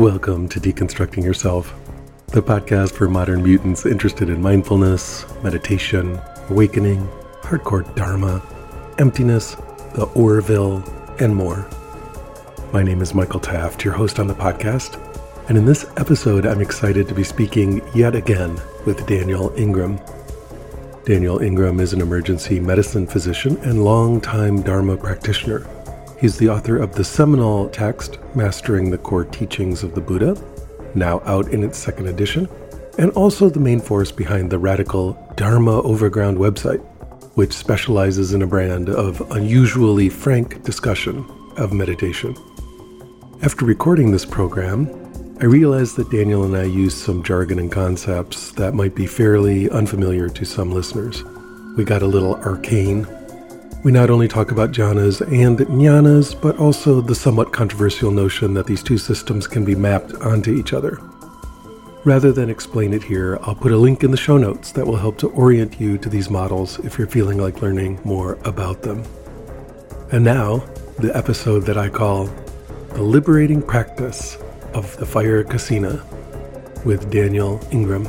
Welcome to Deconstructing Yourself, the podcast for modern mutants interested in mindfulness, meditation, awakening, hardcore dharma, emptiness, the Orville, and more. My name is Michael Taft, your host on the podcast, and in this episode, I'm excited to be speaking yet again with Daniel Ingram. Daniel Ingram is an emergency medicine physician and longtime Dharma practitioner. He's the author of the seminal text, Mastering the Core Teachings of the Buddha, now out in its second edition, and also the main force behind the radical Dharma Overground website, which specializes in a brand of unusually frank discussion of meditation. After recording this program, I realized that Daniel and I used some jargon and concepts that might be fairly unfamiliar to some listeners. We got a little arcane we not only talk about jhanas and jnanas, but also the somewhat controversial notion that these two systems can be mapped onto each other. Rather than explain it here, I'll put a link in the show notes that will help to orient you to these models if you're feeling like learning more about them. And now, the episode that I call The Liberating Practice of the Fire Kasina with Daniel Ingram.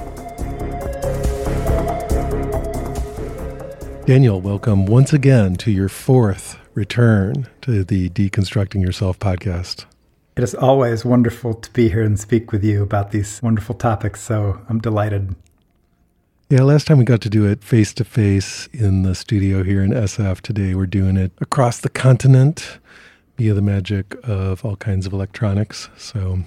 Daniel, welcome once again to your fourth return to the Deconstructing Yourself podcast. It is always wonderful to be here and speak with you about these wonderful topics. So I'm delighted. Yeah, last time we got to do it face to face in the studio here in SF. Today we're doing it across the continent via the magic of all kinds of electronics. So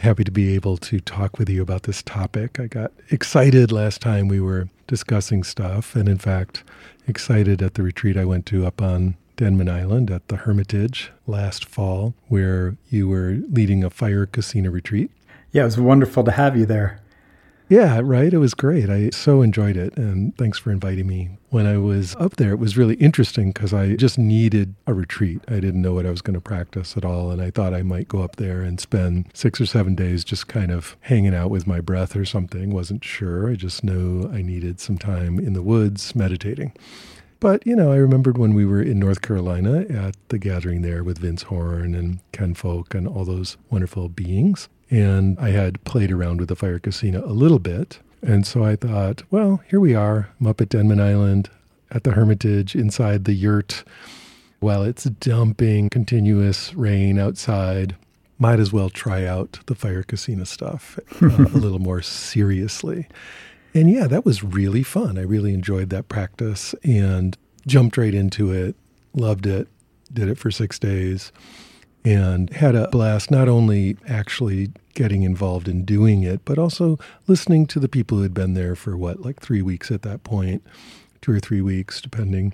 happy to be able to talk with you about this topic. I got excited last time we were discussing stuff, and in fact, excited at the retreat I went to up on Denman Island at the Hermitage last fall, where you were leading a fire kasina retreat. Yeah, it was wonderful to have you there. Yeah, right. It was great. I so enjoyed it. And thanks for inviting me. When I was up there, it was really interesting because I just needed a retreat. I didn't know what I was going to practice at all. And I thought I might go up there and spend six or seven days just kind of hanging out with my breath or something. Wasn't sure. I just knew I needed some time in the woods meditating. But, you know, I remembered when we were in North Carolina at the gathering there with Vince Horn and Ken Folk and all those wonderful beings. And I had played around with the Fire Kasina a little bit. And so I thought, well, here we are. I'm up at Denman Island at the Hermitage inside the yurt while it's dumping continuous rain outside. Might as well try out the Fire Kasina stuff uh, a little more seriously. And yeah, that was really fun. I really enjoyed that practice and jumped right into it, loved it, did it for six days and had a blast not only actually getting involved in doing it, but also listening to the people who had been there for what, like three weeks at that point, two or three weeks, depending,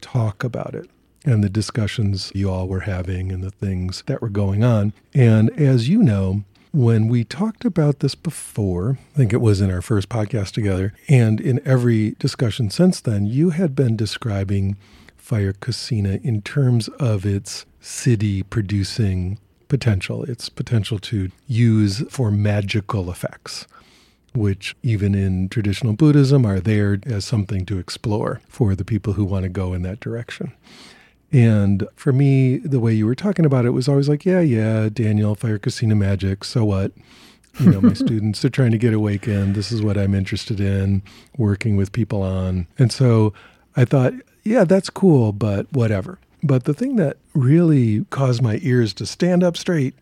talk about it and the discussions you all were having and the things that were going on. And as you know, when we talked about this before, I think it was in our first podcast together, and in every discussion since then, you had been describing Fire Kasina in terms of its siddhi producing potential, its potential to use for magical effects, which even in traditional Buddhism are there as something to explore for the people who want to go in that direction. And for me, the way you were talking about it was always like, yeah, yeah, Daniel, Fire Kasina Magic, so what? You know, my students are trying to get awakened. This is what I'm interested in, working with people on. And so I thought, yeah, that's cool, but whatever. But the thing that really caused my ears to stand up straight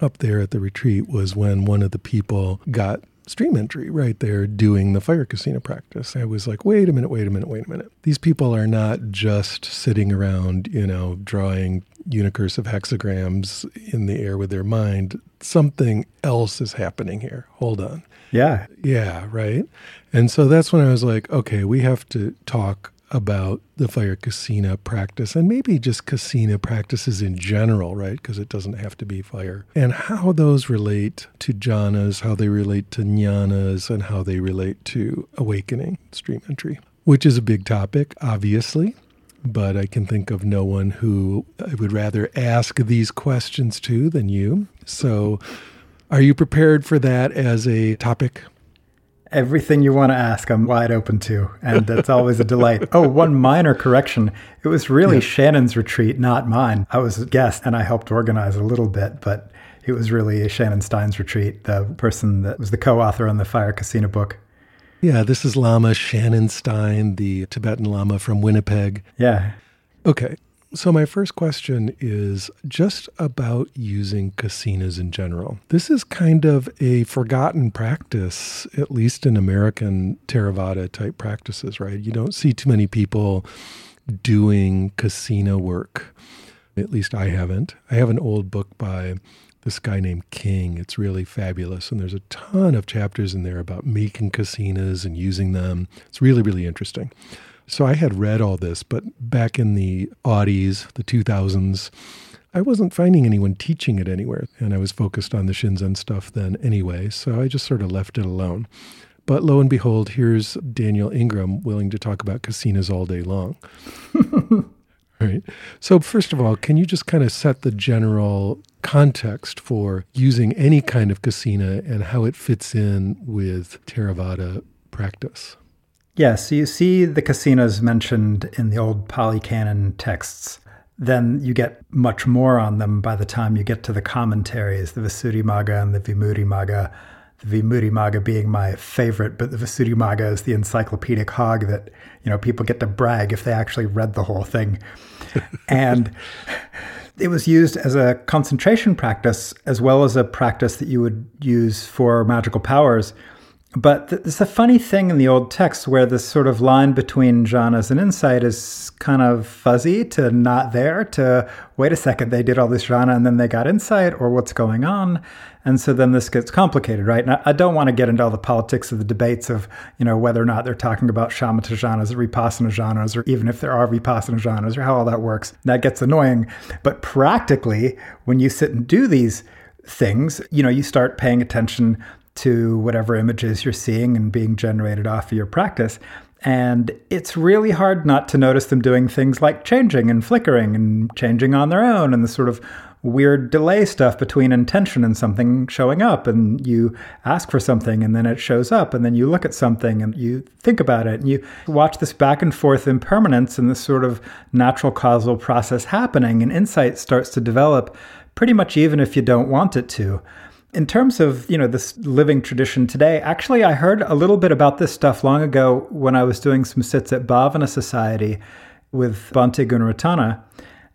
up there at the retreat was when one of the people got stream entry right there doing the fire kasina practice. I was like, wait a minute, wait a minute, wait a minute. These people are not just sitting around, you know, drawing unicursive hexagrams in the air with their mind. Something else is happening here. Hold on. Yeah. Yeah, right. And so that's when I was like, okay, we have to talk about the fire kasina practice and maybe just kasina practices in general, right? Because it doesn't have to be fire. And how those relate to jhanas, how they relate to jnanas, and how they relate to awakening, stream entry, which is a big topic, obviously. But I can think of no one who I would rather ask these questions to than you. So, are you prepared for that as a topic? Everything you want to ask, I'm wide open to. And that's always a delight. Oh, one minor correction. It was really yeah. Shannon's retreat, not mine. I was a guest and I helped organize a little bit, but it was really Shannon Stein's retreat, the person that was the co author on the Fire Kasina book. Yeah, this is Lama Shannon Stein, the Tibetan Lama from Winnipeg. Yeah. Okay. So, my first question is just about using kasinas in general. This is kind of a forgotten practice, at least in American Theravada type practices, right? You don't see too many people doing kasina work. At least I haven't. I have an old book by this guy named King. It's really fabulous. And there's a ton of chapters in there about making kasinas and using them. It's really, really interesting. So I had read all this, but back in the Audis, the 2000s, I wasn't finding anyone teaching it anywhere. And I was focused on the Shinzen stuff then anyway. So I just sort of left it alone. But lo and behold, here's Daniel Ingram willing to talk about kasinas all day long. right. So, first of all, can you just kind of set the general context for using any kind of kasina and how it fits in with Theravada practice? Yeah, so you see the kasinas mentioned in the old Pali Canon texts. Then you get much more on them by the time you get to the commentaries, the Visuddhimagga and the Vimuttimagga. The Vimuttimagga being my favorite, but the Visuddhimagga is the encyclopedic hog that, you know, people get to brag if they actually read the whole thing. and it was used as a concentration practice as well as a practice that you would use for magical powers. But it's a funny thing in the old text where this sort of line between jhanas and insight is kind of fuzzy to not there to wait a second, they did all this jhana and then they got insight or what's going on. And so then this gets complicated, right? And I don't want to get into all the politics of the debates of, you know, whether or not they're talking about shamatha jhanas or vipassana jhanas, or even if there are vipassana jhanas or how all that works. That gets annoying. But practically, when you sit and do these things, you know, you start paying attention to whatever images you're seeing and being generated off of your practice. And it's really hard not to notice them doing things like changing and flickering and changing on their own and the sort of weird delay stuff between intention and something showing up. And you ask for something and then it shows up. And then you look at something and you think about it and you watch this back and forth impermanence and this sort of natural causal process happening. And insight starts to develop pretty much even if you don't want it to. In terms of, you know, this living tradition today, actually I heard a little bit about this stuff long ago when I was doing some sits at Bhavana Society with Bhante Gunaratana,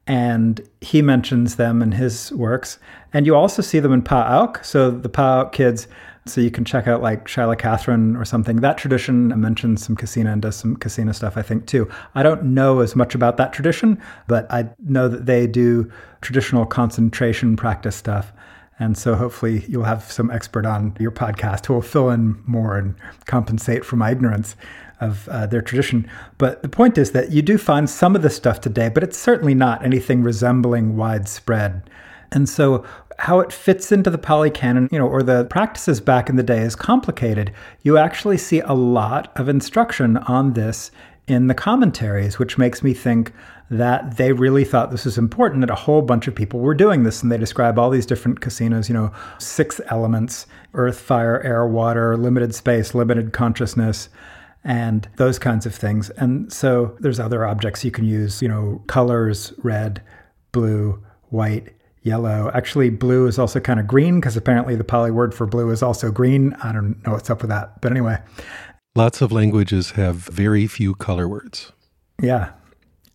and he mentions them in his works. And you also see them in Pa Auk. So the Pa Auk kids, so you can check out like Shaila Catherine or something. That tradition mentions some kasina and does some kasina stuff, I think, too. I don't know as much about that tradition, but I know that they do traditional concentration practice stuff. And so hopefully you'll have some expert on your podcast who will fill in more and compensate for my ignorance of uh, their tradition. But the point is that you do find some of this stuff today, but it's certainly not anything resembling widespread. And so how it fits into the Pali Canon, you know, or the practices back in the day is complicated. You actually see a lot of instruction on this in the commentaries, which makes me think that they really thought this was important that a whole bunch of people were doing this. And they describe all these different kasinas, you know six elements earth fire air water limited space limited consciousness and those kinds of things. And so there's other objects you can use you know colors red blue white yellow. Actually blue is also kind of green because apparently the pali word for blue is also green. I don't know what's up with that but anyway lots of languages have very few color words yeah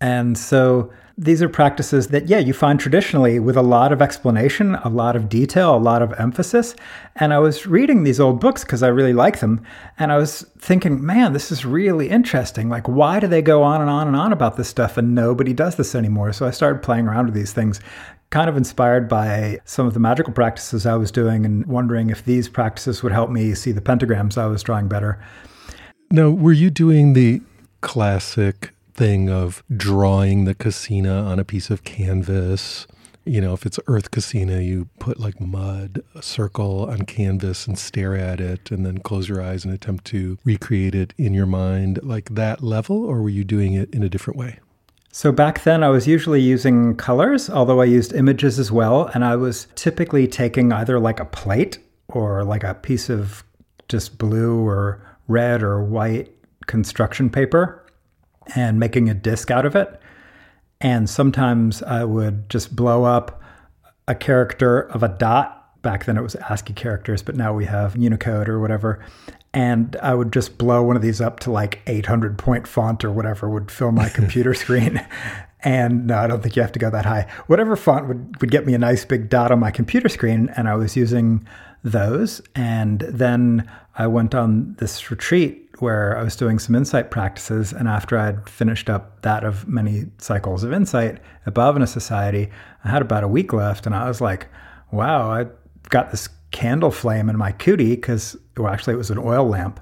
and so these are practices that, yeah, you find traditionally with a lot of explanation, a lot of detail, a lot of emphasis. And I was reading these old books because I really like them. And I was thinking, man, this is really interesting. Like, why do they go on and on and on about this stuff and nobody does this anymore? So I started playing around with these things, kind of inspired by some of the magical practices I was doing and wondering if these practices would help me see the pentagrams I was drawing better. Now, were you doing the classic thing of drawing the kasina on a piece of canvas. You know, if it's earth Kasina, you put like mud, a circle on canvas and stare at it and then close your eyes and attempt to recreate it in your mind like that level, or were you doing it in a different way? So back then, I was usually using colors, although I used images as well. And I was typically taking either like a plate or like a piece of just blue or red or white construction paper and making a disc out of it. And sometimes I would just blow up a character of a dot back then it was ASCII characters, but now we have Unicode or whatever. And I would just blow one of these up to like 800 point font or whatever would fill my computer screen. And no, I don't think you have to go that high. Whatever font would, would get me a nice big dot on my computer screen. And I was using those. And then I went on this retreat where I was doing some insight practices. And after I'd finished up that of many cycles of insight at Bhavana Society, I had about a week left. And I was like, wow, I got this candle flame in my kuti because, well, actually, it was an oil lamp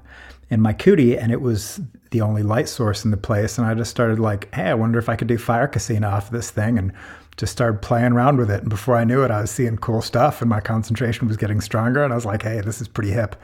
in my kuti and it was the only light source in the place. And I just started like, hey, I wonder if I could do fire kasina off this thing and just started playing around with it. And before I knew it, I was seeing cool stuff and my concentration was getting stronger. And I was like, hey, this is pretty hip.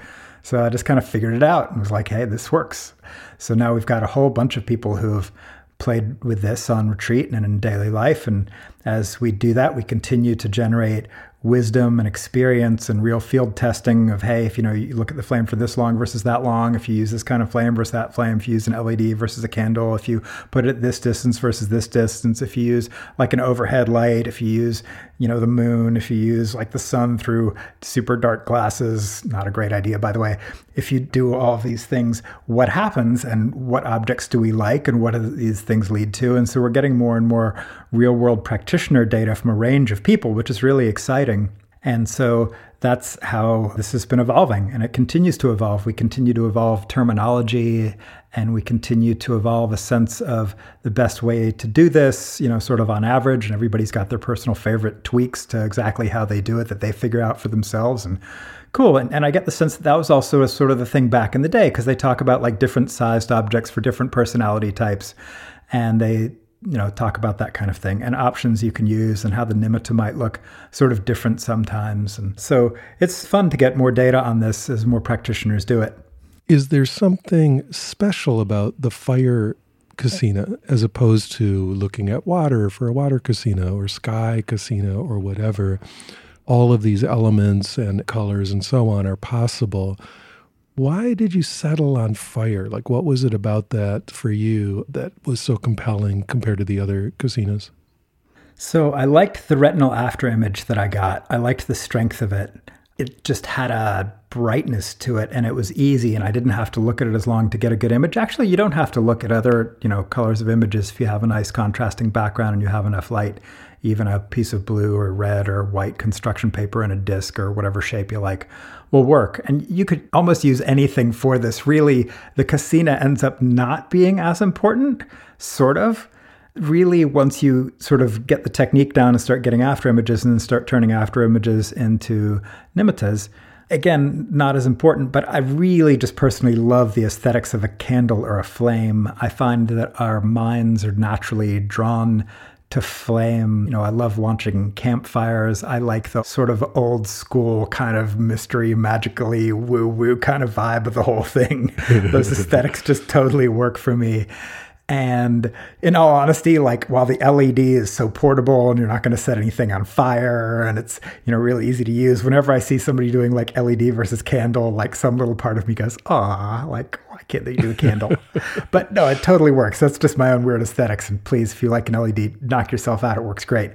So I just kind of figured it out and was like, hey, this works. So now we've got a whole bunch of people who have played with this on retreat and in daily life. And as we do that, we continue to generate wisdom and experience and real field testing of hey if you know you look at the flame for this long versus that long if you use this kind of flame versus that flame if you use an led versus a candle if you put it at this distance versus this distance if you use like an overhead light if you use you know the moon if you use like the sun through super dark glasses not a great idea by the way. If you do all these things what happens and what objects do we like and what do these things lead to? And so we're getting more and more real world practitioner data from a range of people which is really exciting and so that's how this has been evolving and it continues to evolve. We continue to evolve terminology and we continue to evolve a sense of the best way to do this, you know, sort of on average. And everybody's got their personal favorite tweaks to exactly how they do it that they figure out for themselves. And cool. And, and I get the sense that that was also a sort of the thing back in the day because they talk about like different sized objects for different personality types. And they you know, talk about that kind of thing and options you can use and how the nimitta might look sort of different sometimes. And so it's fun to get more data on this as more practitioners do it. Is there something special about the fire kasina as opposed to looking at water for a water kasina or sky kasina or whatever? All of these elements and colors and so on are possible. Why did you settle on fire? Like, what was it about that for you that was so compelling compared to the other kasinas? So, I liked the retinal after image that I got. I liked the strength of it. It just had a brightness to it and it was easy and I didn't have to look at it as long to get a good image. Actually, you don't have to look at other, you know, colors of images if you have a nice contrasting background and you have enough light even a piece of blue or red or white construction paper in a disc or whatever shape you like will work. And you could almost use anything for this. Really, the kasina ends up not being as important, sort of. Really, once you sort of get the technique down and start getting after images and then start turning after images into nimittas, again, not as important, but I really just personally love the aesthetics of a candle or a flame. I find that our minds are naturally drawn to flame. You know, I love launching campfires. I like the sort of old school kind of mystery, magically woo woo kind of vibe of the whole thing. Those aesthetics just totally work for me. And in all honesty, like while the LED is so portable and you're not going to set anything on fire and it's, you know, really easy to use, whenever I see somebody doing like LED versus candle, like some little part of me goes, ah, like, why can't you do a candle? but no, it totally works. That's just my own weird aesthetics. And please, if you like an LED, knock yourself out. It works great.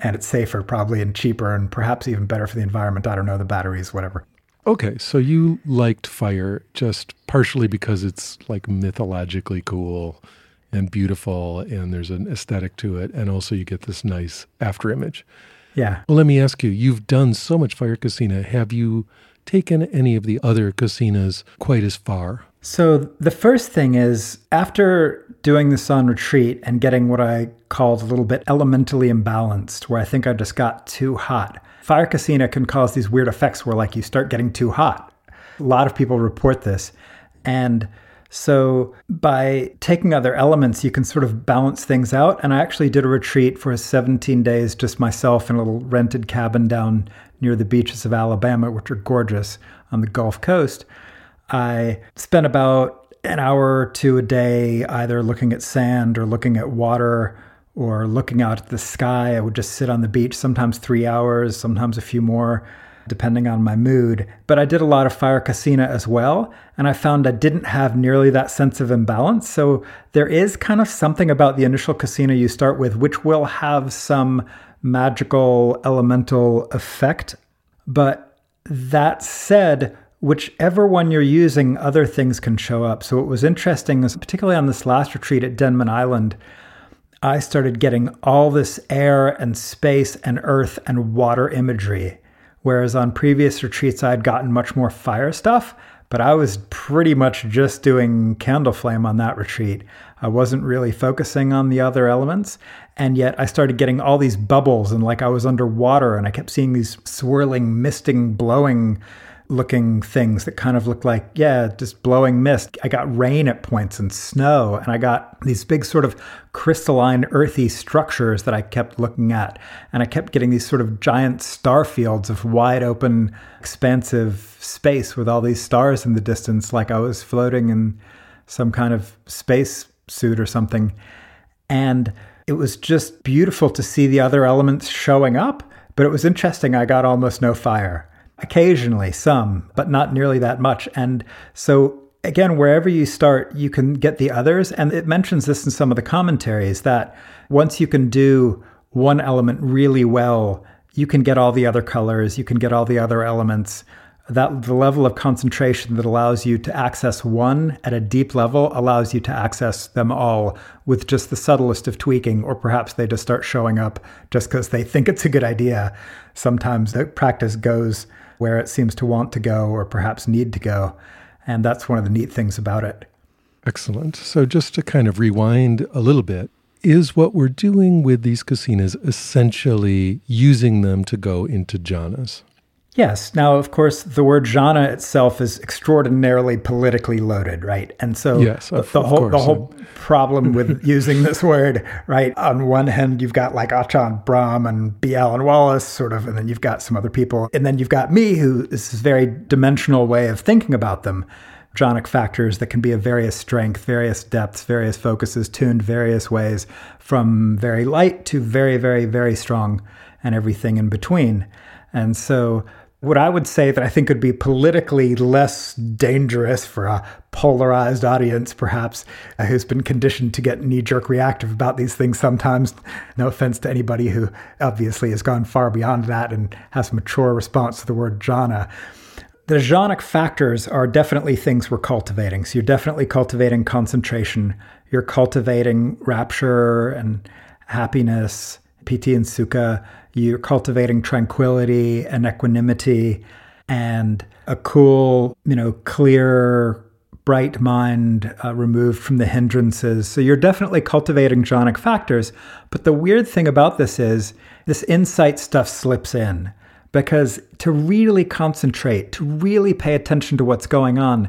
And it's safer, probably, and cheaper, and perhaps even better for the environment. I don't know, the batteries, whatever. Okay, so you liked fire just partially because it's like mythologically cool and beautiful and there's an aesthetic to it and also you get this nice after image yeah well let me ask you you've done so much fire kasina have you taken any of the other kasinas quite as far so the first thing is after doing this on retreat and getting what i called a little bit elementally imbalanced where i think i just got too hot fire kasina can cause these weird effects where like you start getting too hot a lot of people report this and so by taking other elements, you can sort of balance things out. And I actually did a retreat for 17 days, just myself in a little rented cabin down near the beaches of Alabama, which are gorgeous on the Gulf Coast. I spent about an hour or two a day either looking at sand or looking at water or looking out at the sky. I would just sit on the beach, sometimes three hours, sometimes a few more depending on my mood. But I did a lot of fire kasina as well, and I found I didn't have nearly that sense of imbalance. So there is kind of something about the initial kasina you start with, which will have some magical elemental effect. But That said, whichever one you're using, other things can show up. So what was interesting is particularly on this last retreat at Denman Island, I started getting all this air and space and earth and water imagery. Whereas on previous retreats, I'd gotten much more fire stuff, but I was pretty much just doing candle flame on that retreat. I wasn't really focusing on the other elements. And yet I started getting all these bubbles and like I was underwater and I kept seeing these swirling, misting, blowing looking things that kind of looked like, yeah, just blowing mist. I got rain at points and snow, and I got these big sort of crystalline, earthy structures that I kept looking at. And I kept getting these sort of giant star fields of wide open, expansive space with all these stars in the distance, like I was floating in some kind of space suit or something. And it was just beautiful to see the other elements showing up. But it was interesting, I got almost no fire. Occasionally, some, but not nearly that much. And so, again, wherever you start, you can get the others. And it mentions this in some of the commentaries that once you can do one element really well, you can get all the other colors, you can get all the other elements. That the level of concentration that allows you to access one at a deep level allows you to access them all with just the subtlest of tweaking, or perhaps they just start showing up just because they think it's a good idea. Sometimes the practice goes where it seems to want to go or perhaps need to go. And that's one of the neat things about it. Excellent. So, just to kind of rewind a little bit, is what we're doing with these kasinas essentially using them to go into jhanas? Yes. Now, of course, the word jhana itself is extraordinarily politically loaded, right? And so yes, the, the whole the whole problem with using this word, right? On one hand, you've got like Ajahn Brahm and B. Alan Wallace, sort of, and then you've got some other people, and then you've got me, who is this very dimensional way of thinking about them. Jhanic factors that can be of various strength, various depths, various focuses, tuned various ways, from very light to very, very, very strong, and everything in between. And so what I would say that I think would be politically less dangerous for a polarized audience, perhaps, uh, who's been conditioned to get knee jerk reactive about these things sometimes. No offense to anybody who obviously has gone far beyond that and has a mature response to the word jhana. The jhanic factors are definitely things we're cultivating. So you're definitely cultivating concentration, you're cultivating rapture and happiness, piti and sukha you're cultivating tranquility and equanimity and a cool, you know, clear, bright mind uh, removed from the hindrances. So you're definitely cultivating jhanic factors. But the weird thing about this is this insight stuff slips in because to really concentrate, to really pay attention to what's going on,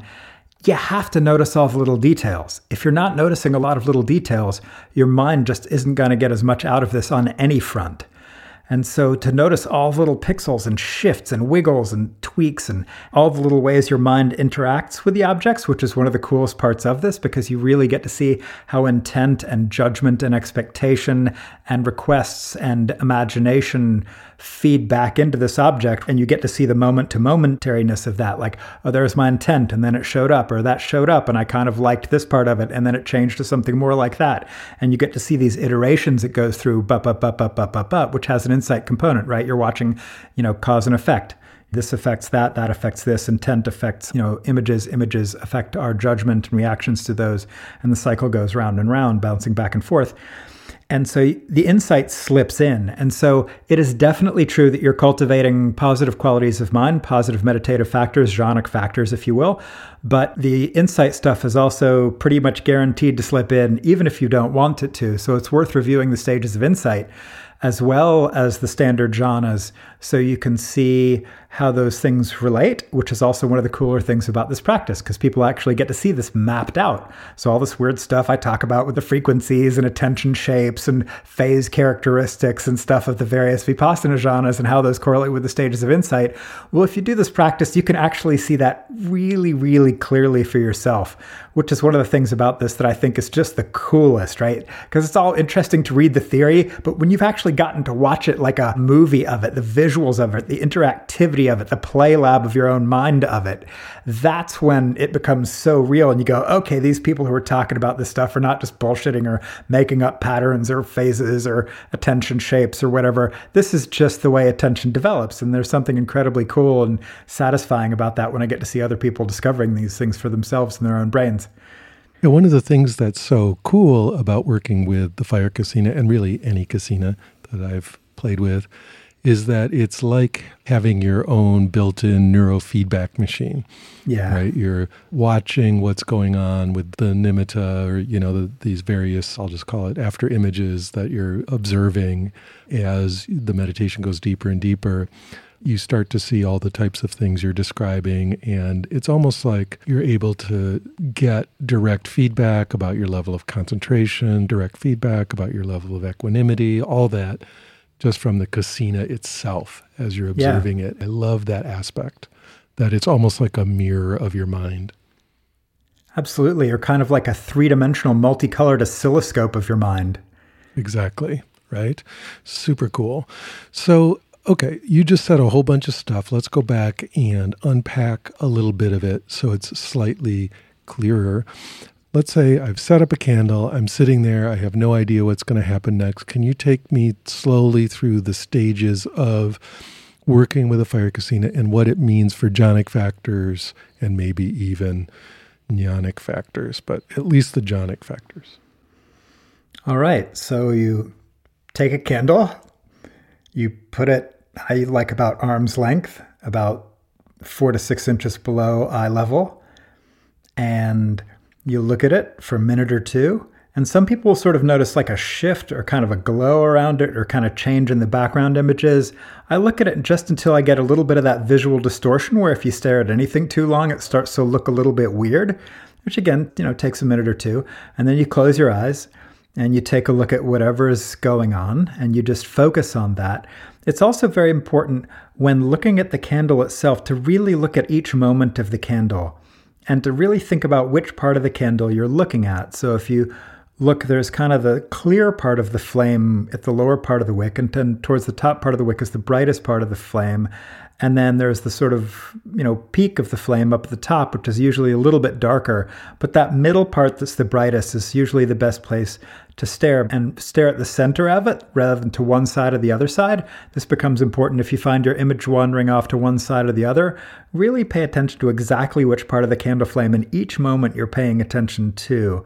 you have to notice all the little details. If you're not noticing a lot of little details, your mind just isn't going to get as much out of this on any front. And so to notice all the little pixels and shifts and wiggles and tweaks and all the little ways your mind interacts with the objects, which is one of the coolest parts of this because you really get to see how intent and judgment and expectation and requests and imagination feed back into this object and you get to see the moment to momentariness of that. Like oh there's my intent and then it showed up or that showed up and i kind of liked this part of it and then it changed to something more like that. And you get to see these iterations it goes through but but but but but but but which has an insight component right? You're watching you know cause and effect. This affects that that affects this intent affects you know images images affect our judgment and reactions to those and the cycle goes round and round bouncing back and forth and so the insight slips in. And so it is definitely true that you're cultivating positive qualities of mind, positive meditative factors, jhanic factors, if you will. But the insight stuff is also pretty much guaranteed to slip in, even if you don't want it to. So it's worth reviewing the stages of insight as well as the standard jhanas so you can see how those things relate, which is also one of the cooler things about this practice because people actually get to see this mapped out. So, all this weird stuff I talk about with the frequencies and attention shapes and phase characteristics and stuff of the various vipassana jhanas and how those correlate with the stages of insight. Well, if you do this practice, you can actually see that really, really clearly for yourself, which is one of the things about this that I think is just the coolest, right? Because it's all interesting to read the theory, but when you've actually gotten to watch it like a movie of it, the visuals of it, the interactivity of it, the play lab of your own mind of it, that's when it becomes so real. And you go, okay, these people who are talking about this stuff are not just bullshitting or making up patterns or phases or attention shapes or whatever. This is just the way attention develops. And there's something incredibly cool and satisfying about that when I get to see other people discovering these things for themselves in their own brains. One of the things that's so cool about working with the Fire Kasina and really any kasina that I've played with is that it's like having your own built-in neurofeedback machine. Yeah. Right. You're watching what's going on with the nimitta or, you know, the, these various, I'll just call it after images that you're observing as the meditation goes deeper and deeper you start to see all the types of things you're describing. And it's almost like you're able to get direct feedback about your level of concentration, direct feedback about your level of equanimity, all that just from the kasina itself as you're observing yeah. it. I love that aspect, that it's almost like a mirror of your mind. Absolutely. Or kind of like a three dimensional, multicolored oscilloscope of your mind. Exactly. Right. Super cool. So, Okay, you just said a whole bunch of stuff. Let's go back and unpack a little bit of it so it's slightly clearer. Let's say I've set up a candle, I'm sitting there, I have no idea what's going to happen next. Can you take me slowly through the stages of working with a fire kasina and what it means for jhanic factors and maybe even jnanic factors, but at least the jhanic factors? All right, so you take a candle, you put it I like about arm's length, about four to six inches below eye level. And you look at it for a minute or two. And some people sort of notice like a shift or kind of a glow around it or kind of change in the background images. I look at it just until I get a little bit of that visual distortion where if you stare at anything too long, it starts to look a little bit weird, which again, you know, takes a minute or two. And then you close your eyes and you take a look at whatever is going on and you just focus on that. It's also very important when looking at the candle itself to really look at each moment of the candle and to really think about which part of the candle you're looking at. So if you look, there's kind of the clear part of the flame at the lower part of the wick, and then towards the top part of the wick is the brightest part of the flame. And then there's the sort of, you know, peak of the flame up at the top, which is usually a little bit darker. But that middle part that's the brightest is usually the best place to stare and stare at the center of it rather than to one side or the other side. This becomes important if you find your image wandering off to one side or the other. Really pay attention to exactly which part of the candle flame in each moment you're paying attention to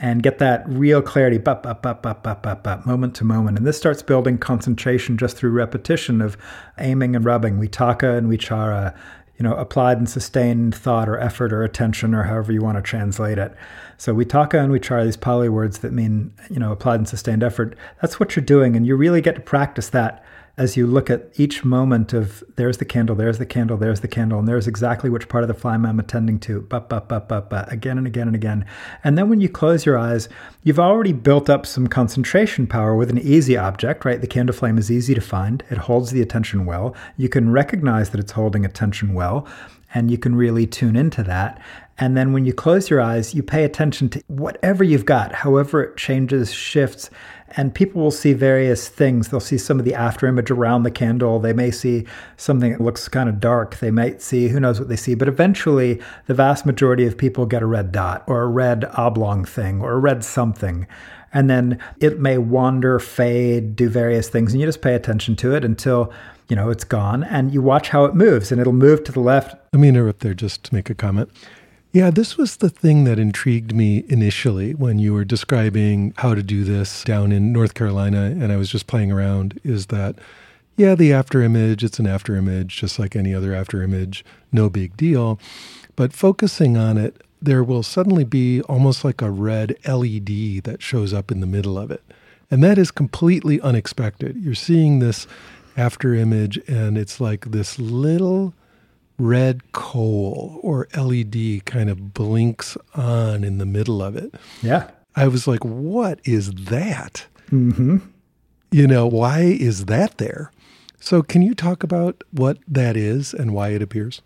and get that real clarity, bup, bup, bup, bup, bup, bup, bup, moment to moment. And this starts building concentration just through repetition of aiming and rubbing, vitaka and vichara, you know, applied and sustained thought or effort or attention or however you want to translate it. So vitaka and vichara, these Pali words that mean, you know, applied and sustained effort, that's what you're doing. And you really get to practice that as you look at each moment of there's the candle, there's the candle, there's the candle, and there's exactly which part of the flame I'm attending to, but, but, but, but, but, again and again and again. And then when you close your eyes, you've already built up some concentration power with an easy object, right? The candle flame is easy to find. It holds the attention well. You can recognize that it's holding attention well, and you can really tune into that. And then when you close your eyes, you pay attention to whatever you've got, however it changes, shifts, and people will see various things. They'll see some of the after image around the candle. They may see something that looks kind of dark. They might see who knows what they see. But eventually, the vast majority of people get a red dot or a red oblong thing or a red something. And then it may wander, fade, do various things. And you just pay attention to it until you know it's gone and you watch how it moves and it'll move to the left let me interrupt there just to make a comment yeah, this was the thing that intrigued me initially when you were describing how to do this down in North Carolina and I was just playing around is that yeah, the after image, it's an after image just like any other after image, no big deal. But focusing on it, there will suddenly be almost like a red LED that shows up in the middle of it. And that is completely unexpected. You're seeing this after image and it's like this little red coal or LED kind of blinks on in the middle of it. Yeah. I was like, what is that? Mm-hmm. You know, why is that there? So, can you talk about what that is and why it appears?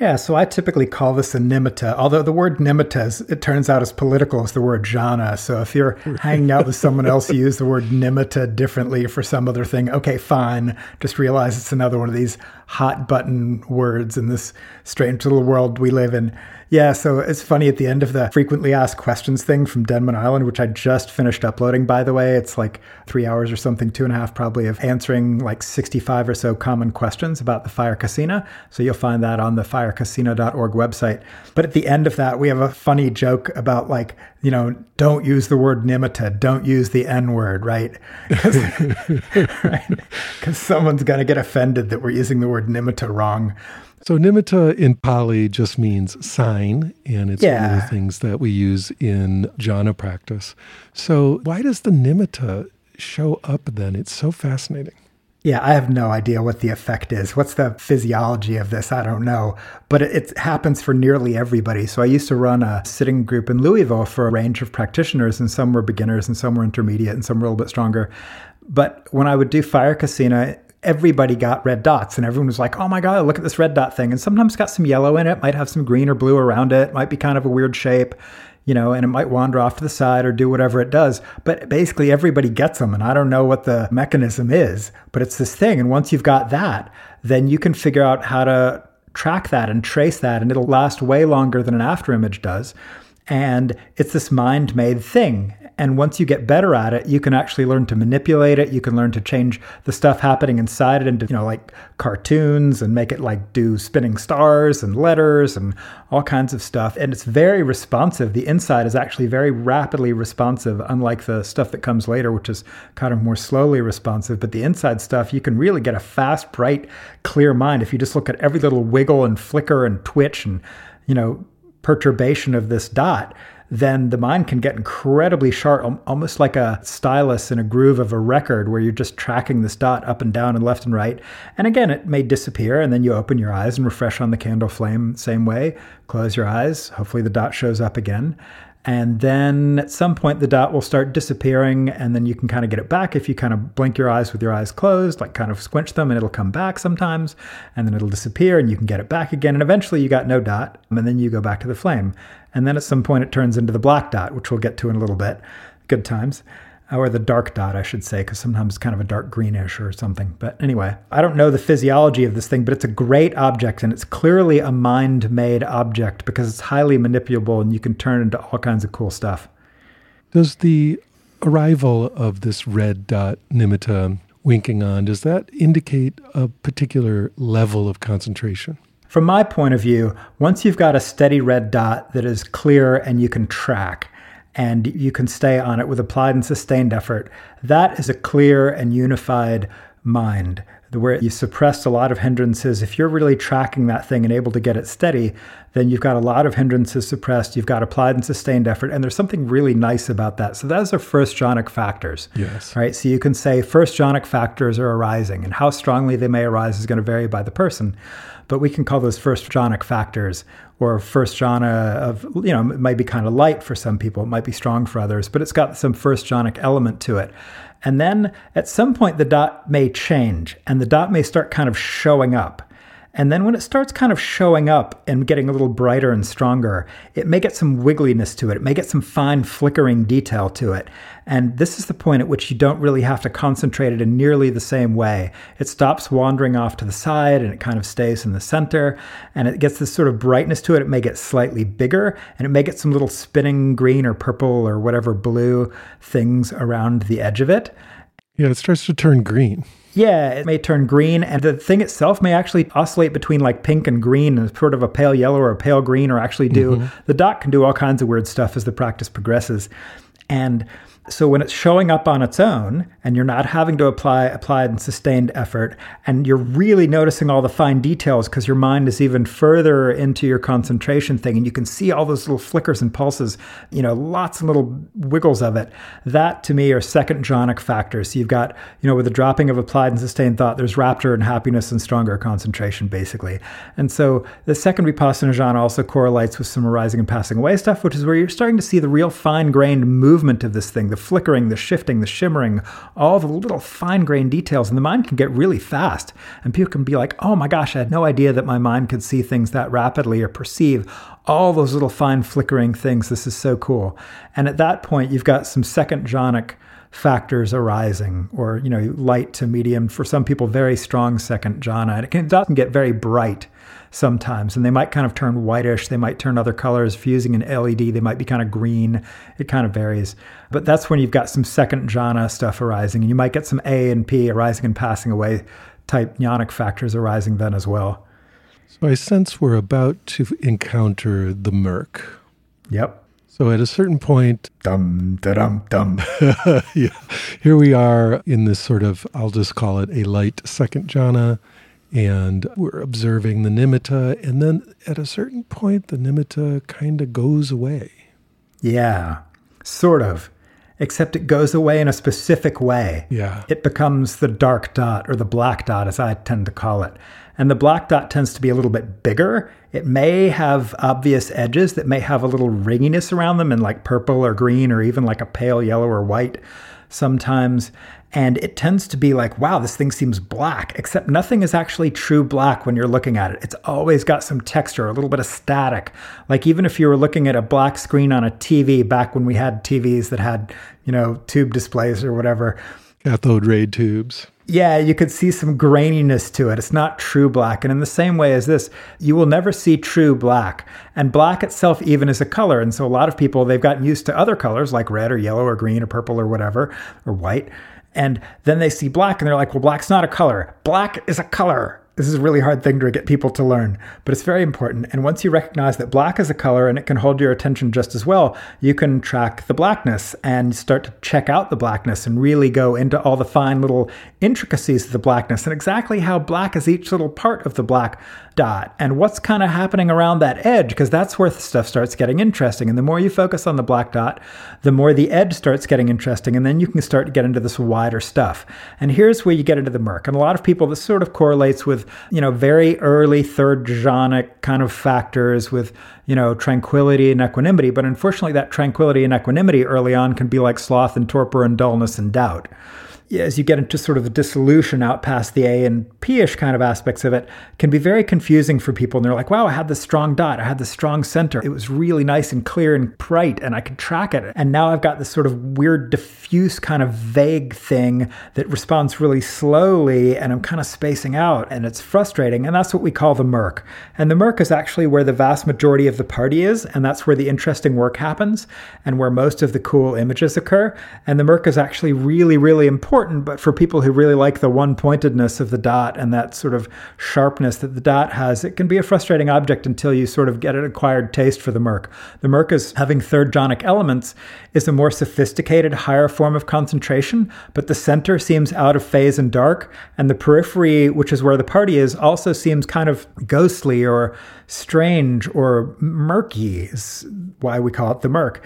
Yeah, so I typically call this a nimitta, although the word nimitta, is, it turns out, is political as the word jhana. So if you're hanging out with someone else, you use the word nimitta differently for some other thing. Okay, fine. Just realize it's another one of these hot button words in this strange little world we live in. Yeah, so it's funny at the end of the frequently asked questions thing from Denman Island, which I just finished uploading, by the way. It's like three hours or something, two and a half probably, of answering like 65 or so common questions about the Fire Kasina. So you'll find that on the firekasina.org website. But at the end of that, we have a funny joke about like, you know, don't use the word nimitta, don't use the N word, right? Because right? someone's going to get offended that we're using the word nimitta wrong. So nimitta in Pali just means sign, and it's yeah. one of the things that we use in jhana practice. So why does the nimitta show up then? It's so fascinating. Yeah, I have no idea what the effect is. What's the physiology of this? I don't know. But it, happens for nearly everybody. So I used to run a sitting group in Louisville for a range of practitioners, and some were beginners, and some were intermediate, and some were a little bit stronger. But when I would do fire kasina, everybody got red dots and everyone was like, oh my God, look at this red dot thing. And sometimes got some yellow in it, might have some green or blue around it, might be kind of a weird shape, you know, and it might wander off to the side or do whatever it does. But basically, everybody gets them. And I don't know what the mechanism is, but it's this thing. And once you've got that, then you can figure out how to track that and trace that. And it'll last way longer than an after image does. And it's this mind made thing. And once you get better at it, you can actually learn to manipulate it. You can learn to change the stuff happening inside it into, you know, like cartoons and make it like do spinning stars and letters and all kinds of stuff. And it's very responsive. The inside is actually very rapidly responsive, unlike the stuff that comes later, which is kind of more slowly responsive. But the inside stuff, you can really get a fast, bright, clear mind if you just look at every little wiggle and flicker and twitch and, you know, perturbation of this dot then the mind can get incredibly sharp, almost like a stylus in a groove of a record where you're just tracking this dot up and down and left and right. And again, it may disappear, and then you open your eyes and refresh on the candle flame same way. Close your eyes. Hopefully, the dot shows up again. And then at some point, the dot will start disappearing, and then you can kind of get it back if you kind of blink your eyes with your eyes closed, like kind of squinch them, and it'll come back sometimes, and then it'll disappear, and you can get it back again. And eventually, you got no dot, and then you go back to the flame. And then at some point, it turns into the black dot, which we'll get to in a little bit. Good times or the dark dot, I should say, because sometimes it's kind of a dark greenish or something. But anyway, I don't know the physiology of this thing, but it's a great object and it's clearly a mind made object because it's highly manipulable and you can turn it into all kinds of cool stuff. Does the arrival of this red dot nimitta winking on, does that indicate a particular level of concentration? From my point of view, once you've got a steady red dot that is clear and you can track, and you can stay on it with applied and sustained effort. That is a clear and unified mind where you suppressed a lot of hindrances. If you're really tracking that thing and able to get it steady, then you've got a lot of hindrances suppressed. You've got applied and sustained effort. And there's something really nice about that. So those are first jhanic factors. Yes. Right. So you can say first jhanic factors are arising, and how strongly they may arise is going to vary by the person but we can call those first jhanic factors or first jhana of, you know, it might be kind of light for some people, it might be strong for others, but it's got some first jhanic element to it. And then at some point, the dot may change and the dot may start kind of showing up. And then when it starts kind of showing up and getting a little brighter and stronger, it may get some wiggliness to it. It may get some fine flickering detail to it. And this is the point at which you don't really have to concentrate it in nearly the same way. It stops wandering off to the side and it kind of stays in the center. And it gets this sort of brightness to it. It may get slightly bigger and it may get some little spinning green or purple or whatever blue things around the edge of it. Yeah, it starts to turn green. Yeah, it may turn green, and the thing itself may actually oscillate between like pink and green and sort of a pale yellow or a pale green, or actually do mm-hmm. the dot can do all kinds of weird stuff as the practice progresses. And so when it's showing up on its own and you're not having to apply applied and sustained effort and you're really noticing all the fine details because your mind is even further into your concentration thing and you can see all those little flickers and pulses, you know, lots of little wiggles of it. That to me are second jhanic factors. So you've got, you know, with the dropping of applied and sustained thought, there's rapture and happiness and stronger concentration basically. And so the second vipassana jhana also correlates with some arising and passing away stuff, which is where you're starting to see the real fine grained movement movement of this thing, the flickering, the shifting, the shimmering, all the little fine grained details. And the mind can get really fast. And people can be like, oh my gosh, I had no idea that my mind could see things that rapidly or perceive all those little fine flickering things. This is so cool. And at that point, you've got some second jhanic factors arising, or you know, light to medium. For some people, very strong second jhana, and it can, it can get very bright sometimes, and they might kind of turn whitish. They might turn other colors. Fusing an LED, they might be kind of green. It kind of varies, but that's when you've got some second jhana stuff arising, and you might get some A and P arising and passing away type jhanic factors arising then as well. So I sense we're about to encounter the murk. Yep. So at a certain point, dum dum dum. yeah, here we are in this sort of I'll just call it a light second jhana, and we're observing the nimitta, and then at a certain point, the nimitta kind of goes away. Yeah, sort of. Except it goes away in a specific way. Yeah. It becomes the dark dot or the black dot, as I tend to call it. And the black dot tends to be a little bit bigger. It may have obvious edges that may have a little ringiness around them in like purple or green or even like a pale yellow or white sometimes. And it tends to be like, wow, this thing seems black, except nothing is actually true black when you're looking at it. It's always got some texture, a little bit of static. Like even if you were looking at a black screen on a TV back when we had TVs that had, you know, tube displays or whatever. Cathode ray tubes yeah, you could see some graininess to it. It's not true black. And in the same way as this, you will never see true black. And black itself even is a color. And so a lot of people, they've gotten used to other colors like red or yellow or green or purple or whatever, or white. And then they see black and they're like, well, black's not a color. Black is a color. This is a really hard thing to get people to learn, but it's very important. And once you recognize that black is a color and it can hold your attention just as well, you can track the blackness and start to check out the blackness and really go into all the fine little intricacies of the blackness and exactly how black is each little part of the black dot and what's kind of happening around that edge, because that's where the stuff starts getting interesting. And the more you focus on the black dot, the more the edge starts getting interesting. And then you can start to get into this wider stuff. And here's where you get into the murk. And a lot of people, this sort of correlates with, you know, very early third jhanic kind of factors with, you know, tranquility and equanimity. But unfortunately, that tranquility and equanimity early on can be like sloth and torpor and dullness and doubt as you get into sort of the dissolution out past the A and P-ish kind of aspects of it, can be very confusing for people. And they're like, wow, I had this strong dot. I had this strong center. It was really nice and clear and bright and I could track it. And now I've got this sort of weird diffuse kind of vague thing that responds really slowly and I'm kind of spacing out and it's frustrating. And that's what we call the murk. And the murk is actually where the vast majority of the party is. And that's where the interesting work happens and where most of the cool images occur. And the murk is actually really, really important important, but for people who really like the one pointedness of the dot and that sort of sharpness that the dot has, it can be a frustrating object until you sort of get an acquired taste for the murk. The murk is having third jhanic elements is a more sophisticated, higher form of concentration, but the center seems out of phase and dark, and the periphery, which is where the party is, also seems kind of ghostly or strange or murky, is why we call it the murk.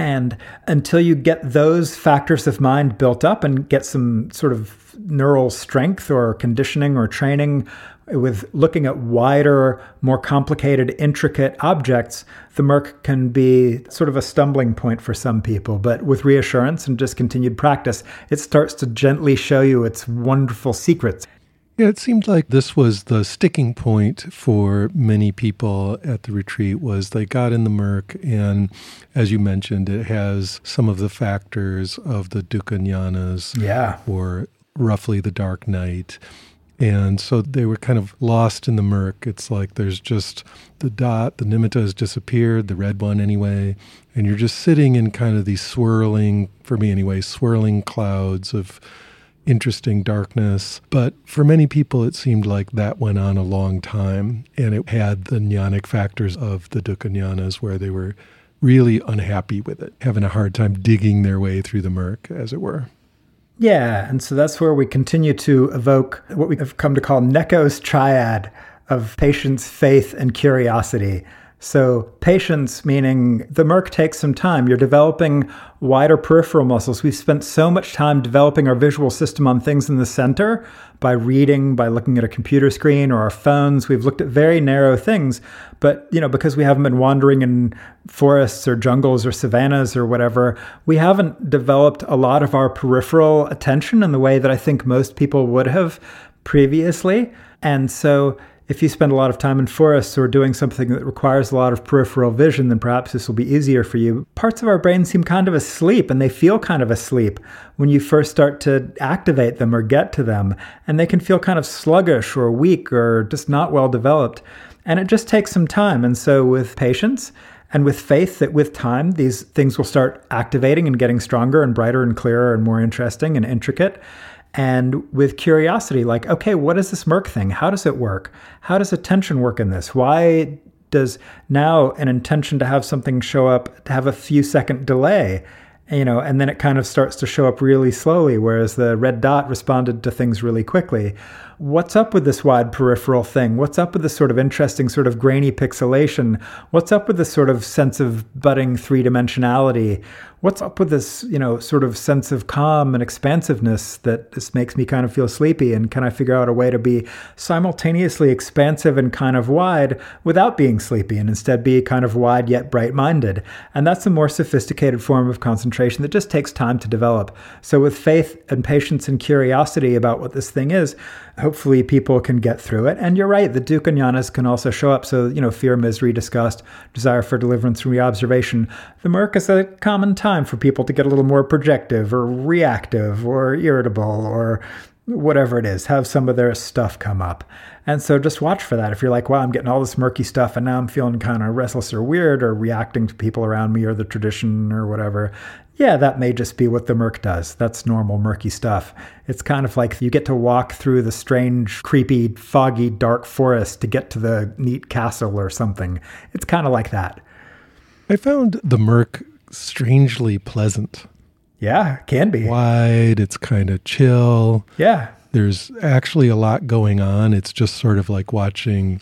And until you get those factors of mind built up and get some sort of neural strength or conditioning or training with looking at wider, more complicated, intricate objects, the Murk can be sort of a stumbling point for some people. But with reassurance and just continued practice, it starts to gently show you its wonderful secrets. Yeah, it seemed like this was the sticking point for many people at the retreat was they got in the murk and as you mentioned, it has some of the factors of the dukkha yeah. or roughly the dark night. And so they were kind of lost in the murk. It's like there's just the dot, the nimitta has disappeared, the red one anyway, and you're just sitting in kind of these swirling, for me anyway, swirling clouds of interesting darkness. But for many people, it seemed like that went on a long time. And it had the ñanic factors of the dukkha where they were really unhappy with it, having a hard time digging their way through the murk, as it were. Yeah, and so that's where we continue to evoke what we have come to call Necho's triad of patience, faith, and curiosity So, patience meaning the murk takes some time. You're developing wider peripheral muscles. We've spent so much time developing our visual system on things in the center by reading, by looking at a computer screen or our phones. We've looked at very narrow things. But, you know, because we haven't been wandering in forests or jungles or savannas or whatever, we haven't developed a lot of our peripheral attention in the way that I think most people would have previously. And so, if you spend a lot of time in forests or doing something that requires a lot of peripheral vision, then perhaps this will be easier for you. Parts of our brain seem kind of asleep and they feel kind of asleep when you first start to activate them or get to them. And they can feel kind of sluggish or weak or just not well developed. And it just takes some time. And so, with patience, and with faith that with time, these things will start activating and getting stronger and brighter and clearer and more interesting and intricate and with curiosity, like, okay, what is this murk thing? How does it work? How does attention work in this? Why does now an intention to have something show up to have a few second delay? You know, and then it kind of starts to show up really slowly, whereas the red dot responded to things really quickly what's up with this wide peripheral thing? What's up with this sort of interesting, sort of grainy pixelation? What's up with this sort of sense of budding three dimensionality? What's up with this, you know, sort of sense of calm and expansiveness that just makes me kind of feel sleepy? And can I figure out a way to be simultaneously expansive and kind of wide without being sleepy and instead be kind of wide yet bright minded? And that's a more sophisticated form of concentration that just takes time to develop. So, with faith and patience and curiosity about what this thing is, hopefully people can get through it. And you're right, the dukkha ñanas can also show up. So, you know, fear, misery, disgust, desire for deliverance from observation. The murk is a common time for people to get a little more projective or reactive or irritable or whatever it is, have some of their stuff come up. And so just watch for that. If you're like, wow, I'm getting all this murky stuff and now I'm feeling kind of restless or weird or reacting to people around me or the tradition or whatever, yeah, that may just be what the murk does. That's normal murky stuff. It's kind of like you get to walk through the strange, creepy, foggy, dark forest to get to the neat castle or something. It's kind of like that. I found the murk strangely pleasant. Yeah, can be. Wide, it's kind of chill. Yeah. There's actually a lot going on. It's just sort of like watching,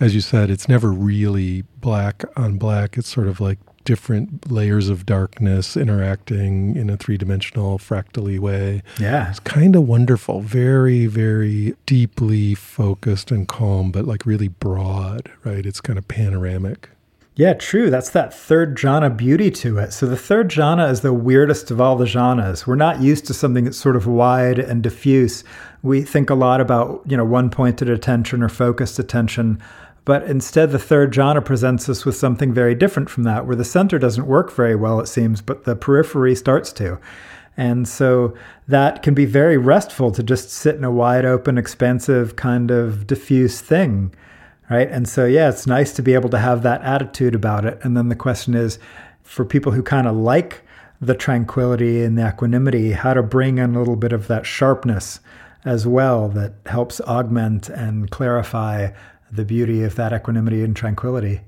as you said, it's never really black on black. It's sort of like different layers of darkness interacting in a three dimensional fractally way. Yeah. It's kind of wonderful. Very, very deeply focused and calm, but like really broad, right? It's kind of panoramic. Yeah, true. That's that third jhana beauty to it. So the third jhana is the weirdest of all the jhanas. We're not used to something that's sort of wide and diffuse. We think a lot about, you know, one pointed attention or focused attention. But instead, the third jhana presents us with something very different from that, where the center doesn't work very well, it seems, but the periphery starts to. And so that can be very restful to just sit in a wide open, expansive, kind of diffuse thing. Right. And so, yeah, it's nice to be able to have that attitude about it. And then the question is for people who kind of like the tranquility and the equanimity, how to bring in a little bit of that sharpness as well that helps augment and clarify the beauty of that equanimity and tranquility.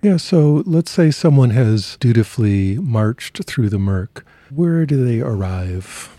Yeah, so let's say someone has dutifully marched through the murk. Where do they arrive?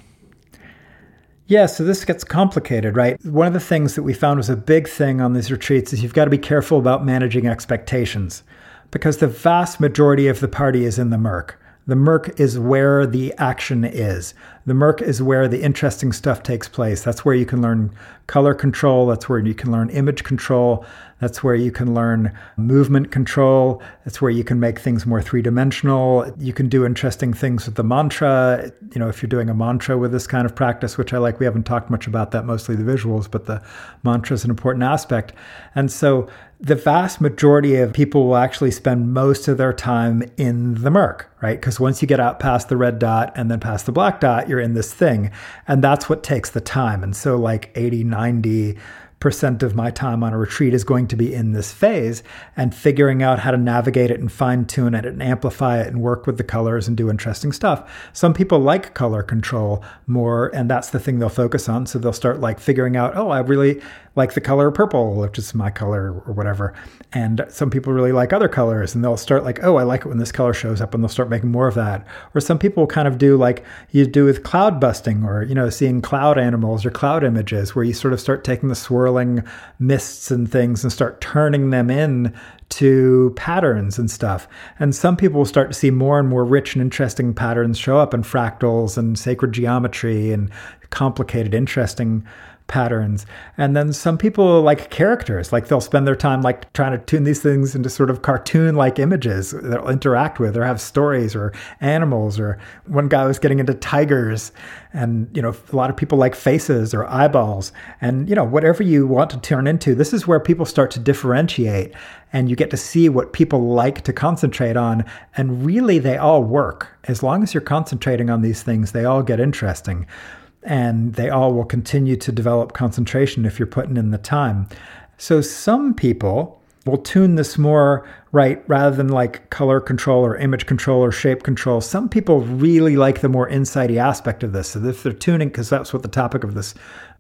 Yeah, so this gets complicated, right? One of the things that we found was a big thing on these retreats is you've got to be careful about managing expectations because the vast majority of the party is in the murk. The murk is where the action is. The murk is where the interesting stuff takes place. That's where you can learn color control. That's where you can learn image control. That's where you can learn movement control. That's where you can make things more three dimensional. You can do interesting things with the mantra. You know, if you're doing a mantra with this kind of practice, which I like, we haven't talked much about that, mostly the visuals, but the mantra is an important aspect. And so the vast majority of people will actually spend most of their time in the murk, right? Because once you get out past the red dot and then past the black dot, you're in this thing. And that's what takes the time. And so, like 80, 90, percent of my time on a retreat is going to be in this phase and figuring out how to navigate it and fine tune it and amplify it and work with the colors and do interesting stuff. Some people like color control more, and that's the thing they'll focus on. So they'll start like figuring out, oh, I really like the color purple, which is my color or whatever. And some people really like other colors and they'll start like, oh, I like it when this color shows up and they'll start making more of that. Or some people kind of do like you do with cloud busting or, you know, seeing cloud animals or cloud images where you sort of start taking the swirl swirling mists and things and start turning them in to patterns and stuff. And some people will start to see more and more rich and interesting patterns show up in fractals and sacred geometry and complicated, interesting patterns. And then some people like characters, like they'll spend their time like trying to tune these things into sort of cartoon like images they'll interact with or have stories or animals or one guy was getting into tigers and you know a lot of people like faces or eyeballs. And you know whatever you want to turn into this is where people start to differentiate and you get to see what people like to concentrate on. And really they all work. As long as you're concentrating on these things they all get interesting and they all will continue to develop concentration if you're putting in the time. So some people will tune this more right rather than like color control or image control or shape control. Some people really like the more insighty aspect of this. So if they're tuning, because that's what the topic of this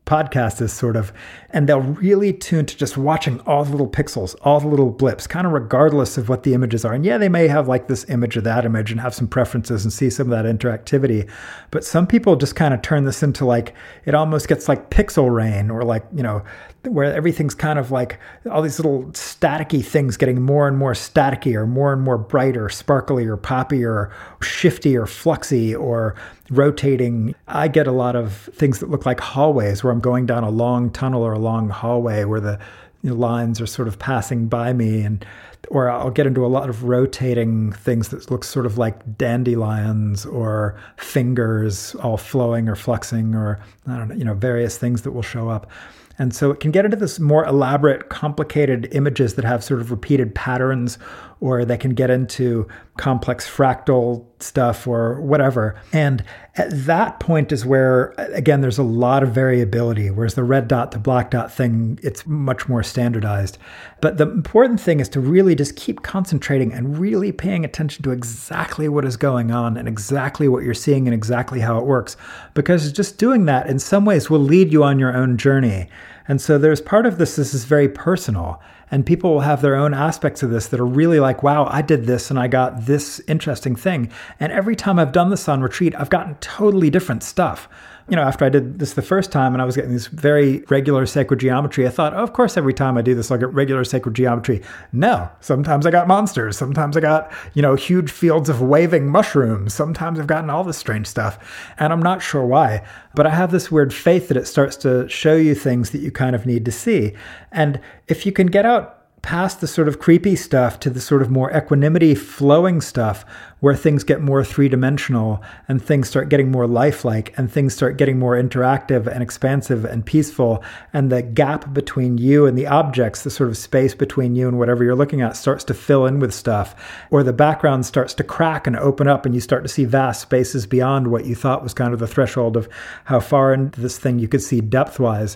podcast is sort of, and they'll really tune to just watching all the little pixels, all the little blips, kind of regardless of what the images are. And yeah, they may have like this image or that image and have some preferences and see some of that interactivity. But some people just kind of turn this into like, it almost gets like pixel rain or like, you know, where everything's kind of like all these little staticky things getting more and more staticky or more and more bright or sparkly or poppy or shifty or fluxy or rotating. I get a lot of things that look like hallways where I'm going down a long tunnel or a long hallway where the lines are sort of passing by me and or I'll get into a lot of rotating things that look sort of like dandelions or fingers all flowing or flexing or I don't know, you know, various things that will show up. And so it can get into this more elaborate, complicated images that have sort of repeated patterns, or they can get into complex fractal stuff or whatever. And at that point is where, again, there's a lot of variability, whereas the red dot to black dot thing, it's much more standardized. But the important thing is to really just keep concentrating and really paying attention to exactly what is going on and exactly what you're seeing and exactly how it works. Because just doing that in some ways will lead you on your own journey. And so there's part of this, this is very personal. And people will have their own aspects of this that are really like, wow, I did this and I got this interesting thing. And every time I've done this on retreat, I've gotten totally different stuff you know, after I did this the first time and I was getting this very regular sacred geometry, I thought, oh, of course, every time I do this, I'll get regular sacred geometry. No, sometimes I got monsters. Sometimes I got, you know, huge fields of waving mushrooms. Sometimes I've gotten all this strange stuff. And I'm not sure why. But I have this weird faith that it starts to show you things that you kind of need to see. And if you can get out past the sort of creepy stuff to the sort of more equanimity flowing stuff where things get more three dimensional and things start getting more lifelike and things start getting more interactive and expansive and peaceful. And the gap between you and the objects, the sort of space between you and whatever you're looking at, starts to fill in with stuff. Or the background starts to crack and open up and you start to see vast spaces beyond what you thought was kind of the threshold of how far into this thing you could see depth wise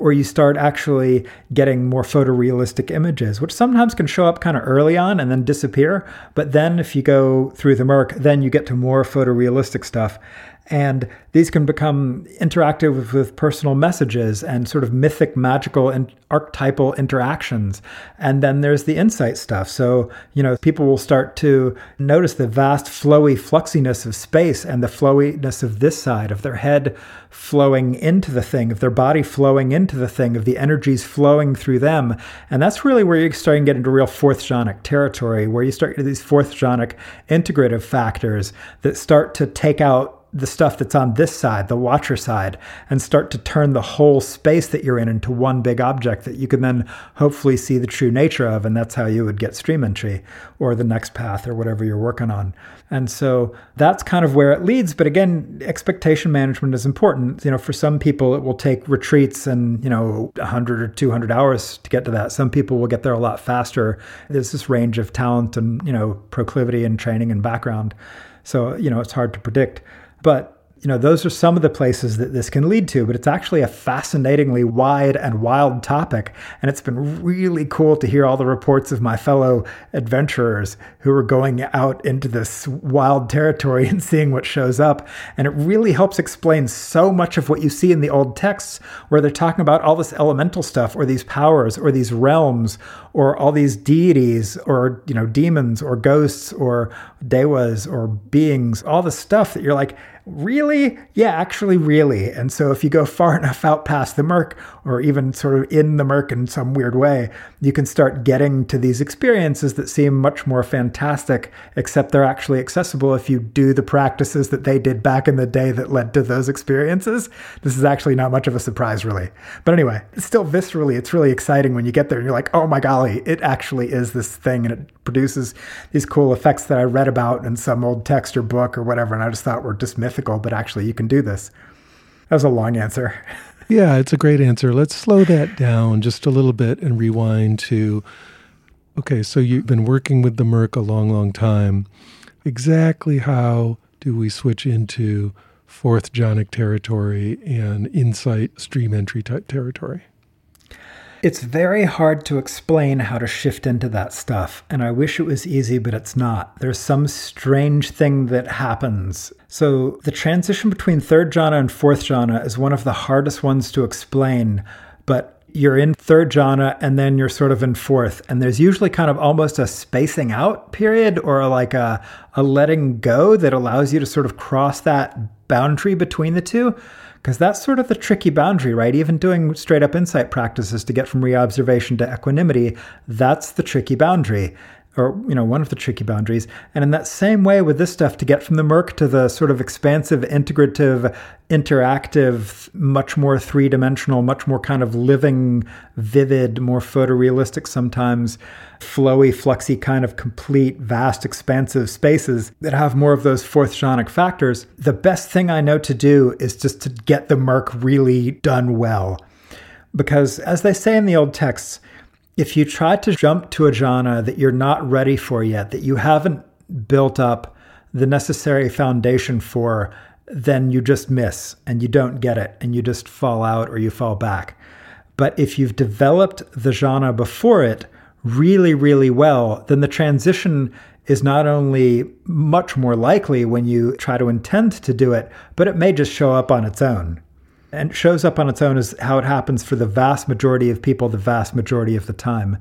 or you start actually getting more photorealistic images, which sometimes can show up kind of early on and then disappear. But then if you go through the murk, then you get to more photorealistic stuff. And these can become interactive with personal messages and sort of mythic, magical, and archetypal interactions. And then there's the insight stuff. So, you know, people will start to notice the vast, flowy fluxiness of space and the flowiness of this side, of their head flowing into the thing, of their body flowing into the thing, of the energies flowing through them. And that's really where you're starting to get into real fourth jhanic territory, where you start to these fourth jhanic integrative factors that start to take out the stuff that's on this side, the watcher side, and start to turn the whole space that you're in into one big object that you can then hopefully see the true nature of. And that's how you would get stream entry or the next path or whatever you're working on. And so that's kind of where it leads. But again, expectation management is important. You know, for some people, it will take retreats and, you know, 100 or 200 hours to get to that. Some people will get there a lot faster. There's this range of talent and, you know, proclivity and training and background. So, you know, it's hard to predict. But you know, those are some of the places that this can lead to, but it's actually a fascinatingly wide and wild topic. And it's been really cool to hear all the reports of my fellow adventurers who are going out into this wild territory and seeing what shows up. And it really helps explain so much of what you see in the old texts, where they're talking about all this elemental stuff, or these powers, or these realms, or all these deities, or, you know, demons, or ghosts, or devas, or beings, all the stuff that you're like, Really? Yeah, actually, really. And so if you go far enough out past the murk, or even sort of in the murk in some weird way, you can start getting to these experiences that seem much more fantastic, except they're actually accessible if you do the practices that they did back in the day that led to those experiences. This is actually not much of a surprise, really. But anyway, it's still viscerally, it's really exciting when you get there and you're like, oh my golly, it actually is this thing and it produces these cool effects that I read about in some old text or book or whatever. And I just thought were just mythical, but actually you can do this. That was a long answer. yeah, it's a great answer. Let's slow that down just a little bit and rewind to okay, so you've been working with the murk a long, long time. Exactly how do we switch into fourth jhanic territory and insight stream entry type territory? It's very hard to explain how to shift into that stuff, and I wish it was easy, but it's not. There's some strange thing that happens. So, the transition between third jhana and fourth jhana is one of the hardest ones to explain, but you're in third jhana and then you're sort of in fourth. And there's usually kind of almost a spacing out period or like a, a letting go that allows you to sort of cross that boundary between the two because that's sort of the tricky boundary, right? Even doing straight up insight practices to get from reobservation to equanimity, that's the tricky boundary or you know one of the tricky boundaries and in that same way with this stuff to get from the murk to the sort of expansive integrative interactive much more three-dimensional much more kind of living vivid more photorealistic sometimes flowy fluxy kind of complete vast expansive spaces that have more of those fourth jhanic factors the best thing i know to do is just to get the murk really done well because as they say in the old texts if you try to jump to a jhana that you're not ready for yet, that you haven't built up the necessary foundation for, then you just miss and you don't get it and you just fall out or you fall back. But if you've developed the jhana before it really, really well, then the transition is not only much more likely when you try to intend to do it, but it may just show up on its own and shows up on its own as how it happens for the vast majority of people the vast majority of the time.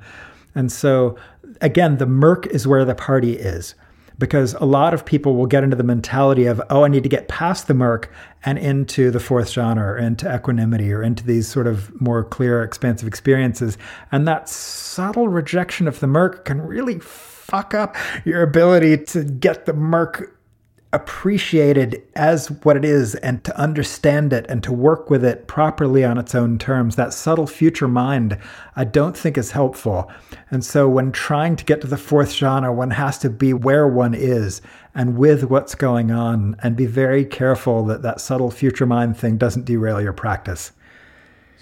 And so, again, the murk is where the party is because a lot of people will get into the mentality of, oh, I need to get past the murk and into the fourth jhana, or into equanimity or into these sort of more clear, expansive experiences. And that subtle rejection of the murk can really fuck up your ability to get the murk appreciated as what it is and to understand it and to work with it properly on its own terms, that subtle future mind, I don't think is helpful. And so when trying to get to the fourth jhana, one has to be where one is and with what's going on and be very careful that that subtle future mind thing doesn't derail your practice.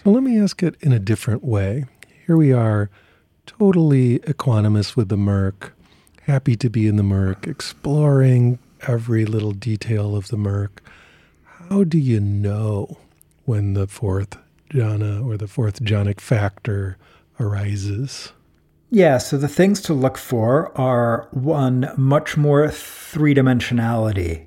So let me ask it in a different way. Here we are, totally equanimous with the murk, happy to be in the murk, exploring, every little detail of the murk. How do you know when the fourth jhana or the fourth jhanic factor arises? Yeah, so the things to look for are one, much more three dimensionality.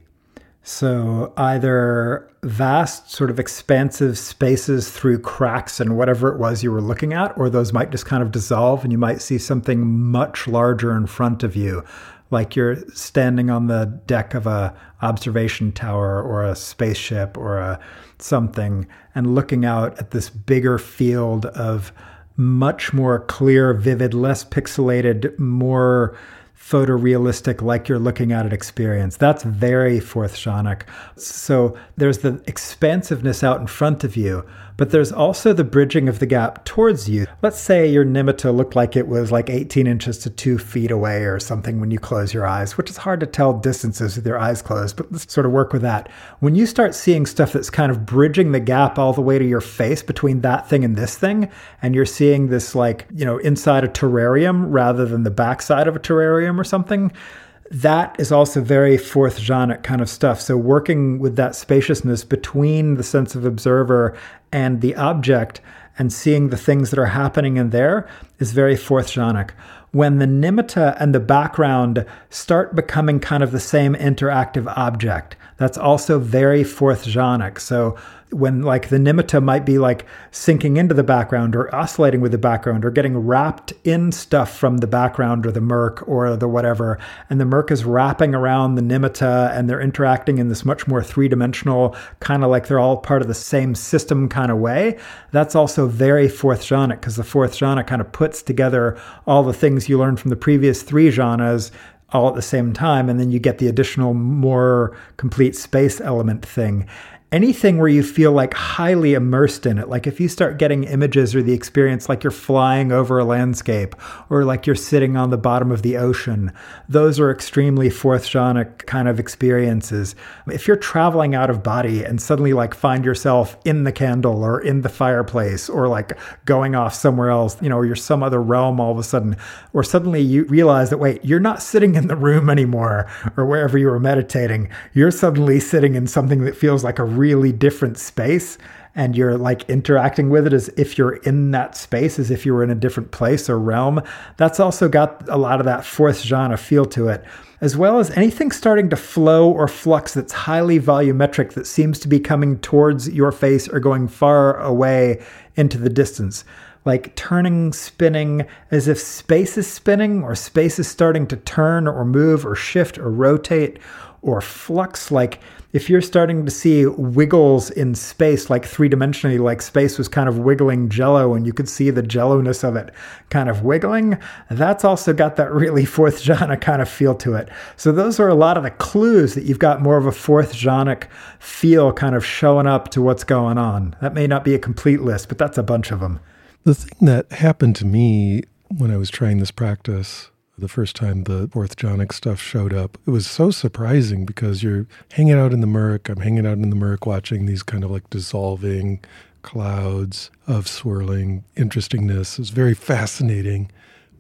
So either vast, sort of expansive spaces through cracks and whatever it was you were looking at, or those might just kind of dissolve and you might see something much larger in front of you, like you're standing on the deck of a observation tower or a spaceship or a something and looking out at this bigger field of much more clear, vivid, less pixelated, more photorealistic, like you're looking at an experience. That's very fourth jhanic. So there's the expansiveness out in front of you, but there's also the bridging of the gap towards you. Let's say your nimitta looked like it was like 18 inches to two feet away or something when you close your eyes, which is hard to tell distances with your eyes closed, but let's sort of work with that. When you start seeing stuff that's kind of bridging the gap all the way to your face between that thing and this thing, and you're seeing this like, you know, inside a terrarium rather than the backside of a terrarium or something, that is also very fourth jhana kind of stuff. So working with that spaciousness between the sense of observer and the object and seeing the things that are happening in there is very fourth jhanic. When the nimitta and the background start becoming kind of the same interactive object, that's also very fourth jhanic. So when like the nimitta might be like sinking into the background or oscillating with the background or getting wrapped in stuff from the background or the murk or the whatever and the murk is wrapping around the nimitta and they're interacting in this much more three-dimensional kind of like they're all part of the same system kind of way that's also very fourth jhanic because the fourth jhana kind of puts together all the things you learned from the previous three jhanas all at the same time and then you get the additional more complete space element thing anything where you feel like highly immersed in it. Like if you start getting images or the experience like you're flying over a landscape or like you're sitting on the bottom of the ocean, those are extremely fourth jhanic kind of experiences. If you're traveling out of body and suddenly like find yourself in the candle or in the fireplace or like going off somewhere else, you know, or you're some other realm all of a sudden, or suddenly you realize that, wait, you're not sitting in the room anymore or wherever you were meditating. You're suddenly sitting in something that feels like a really different space and you're like interacting with it as if you're in that space, as if you were in a different place or realm. That's also got a lot of that fourth jhana feel to it, as well as anything starting to flow or flux that's highly volumetric that seems to be coming towards your face or going far away into the distance. Like turning, spinning, as if space is spinning or space is starting to turn or move or shift or rotate or flux, like if you're starting to see wiggles in space, like three dimensionally, like space was kind of wiggling jello and you could see the jello-ness of it kind of wiggling, that's also got that really fourth jhana kind of feel to it. So those are a lot of the clues that you've got more of a fourth jhanic feel kind of showing up to what's going on. That may not be a complete list, but that's a bunch of them. The thing that happened to me when I was trying this practice the first time the fourth jhanic stuff showed up. It was so surprising because you're hanging out in the murk. I'm hanging out in the murk watching these kind of like dissolving clouds of swirling interestingness. It's very fascinating.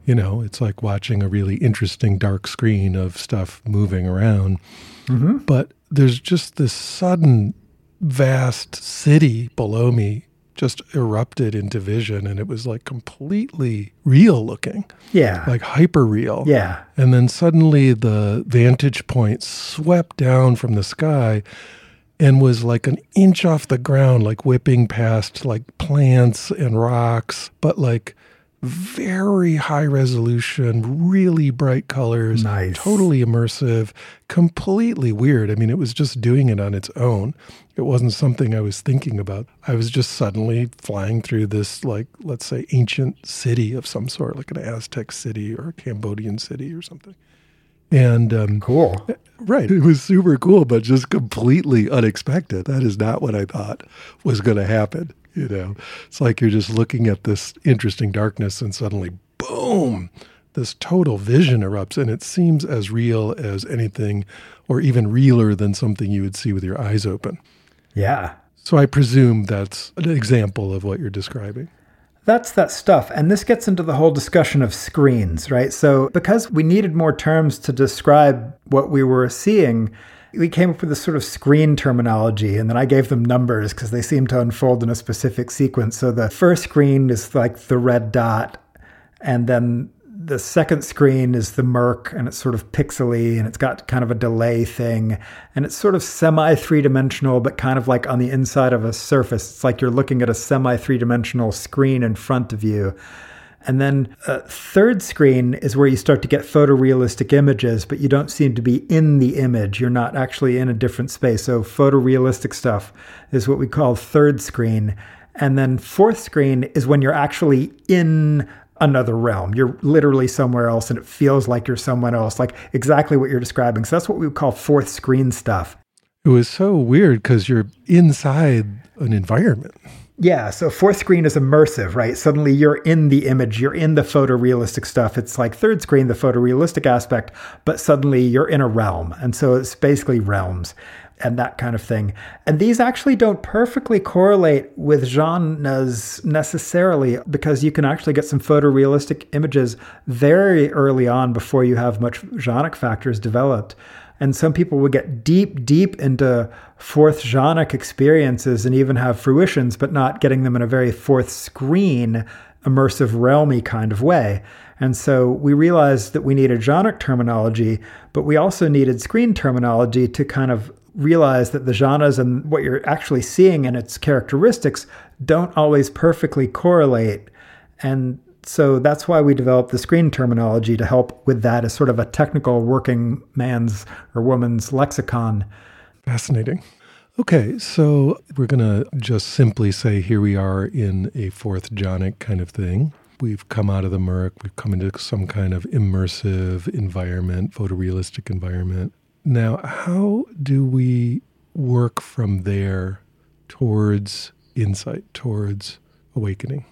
You know, it's like watching a really interesting dark screen of stuff moving around. Mm-hmm. But there's just this sudden vast city below me just erupted into vision and it was like completely real looking. Yeah. Like hyper real. Yeah. And then suddenly the vantage point swept down from the sky and was like an inch off the ground, like whipping past like plants and rocks, but like very high resolution, really bright colors, nice. totally immersive, completely weird. I mean, it was just doing it on its own. It wasn't something I was thinking about. I was just suddenly flying through this, like, let's say, ancient city of some sort, like an Aztec city or a Cambodian city or something. And um, cool. Right. It was super cool, but just completely unexpected. That is not what I thought was going to happen. You know, it's like you're just looking at this interesting darkness and suddenly, boom, this total vision erupts. And it seems as real as anything, or even realer than something you would see with your eyes open. Yeah. So I presume that's an example of what you're describing. That's that stuff. And this gets into the whole discussion of screens, right? So, because we needed more terms to describe what we were seeing, we came up with this sort of screen terminology, and then I gave them numbers because they seem to unfold in a specific sequence. So the first screen is like the red dot, and then the second screen is the murk and it's sort of pixely and it's got kind of a delay thing. And it's sort of semi three dimensional but kind of like on the inside of a surface. It's like you're looking at a semi three dimensional screen in front of you and then a third screen is where you start to get photorealistic images, but you don't seem to be in the image. You're not actually in a different space. So photorealistic stuff is what we call third screen. And then fourth screen is when you're actually in another realm. You're literally somewhere else and it feels like you're someone else, like exactly what you're describing. So that's what we would call fourth screen stuff. It was so weird because you're inside an environment. Yeah, so fourth screen is immersive, right? Suddenly you're in the image, you're in the photorealistic stuff. It's like third screen, the photorealistic aspect, but suddenly you're in a realm. And so it's basically realms and that kind of thing. And these actually don't perfectly correlate with jhanas necessarily because you can actually get some photorealistic images very early on before you have much jhanic factors developed. And some people would get deep, deep into fourth jhanic experiences and even have fruitions, but not getting them in a very fourth screen, immersive, realmy kind of way. And so we realized that we needed jhanic terminology, but we also needed screen terminology to kind of realize that the jhanas and what you're actually seeing and its characteristics don't always perfectly correlate. And so that's why we developed the screen terminology to help with that as sort of a technical working man's or woman's lexicon. Fascinating. Okay, so we're going to just simply say here we are in a fourth jhanic kind of thing. We've come out of the murk, we've come into some kind of immersive environment, photorealistic environment. Now, how do we work from there towards insight, towards awakening?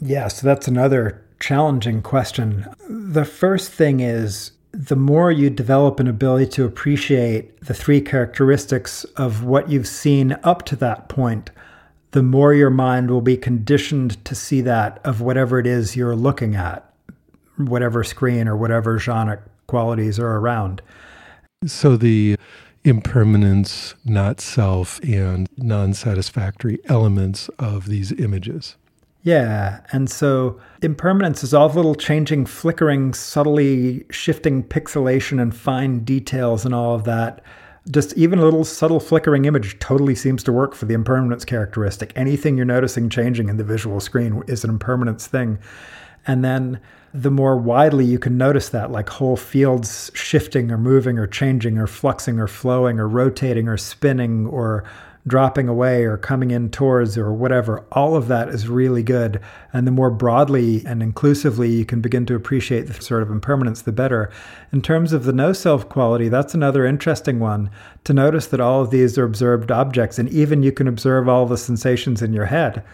Yeah, so that's another challenging question. The first thing is the more you develop an ability to appreciate the three characteristics of what you've seen up to that point, the more your mind will be conditioned to see that of whatever it is you're looking at, whatever screen or whatever jhana qualities are around. So the impermanence, not self, and non satisfactory elements of these images. Yeah. And so impermanence is all the little changing, flickering, subtly shifting pixelation and fine details and all of that. Just even a little subtle flickering image totally seems to work for the impermanence characteristic. Anything you're noticing changing in the visual screen is an impermanence thing. And then the more widely you can notice that, like whole fields shifting or moving or changing or fluxing or flowing or rotating or spinning or dropping away or coming in towards or whatever, all of that is really good. And the more broadly and inclusively you can begin to appreciate the sort of impermanence, the better. In terms of the no self quality, that's another interesting one to notice that all of these are observed objects, and even you can observe all the sensations in your head.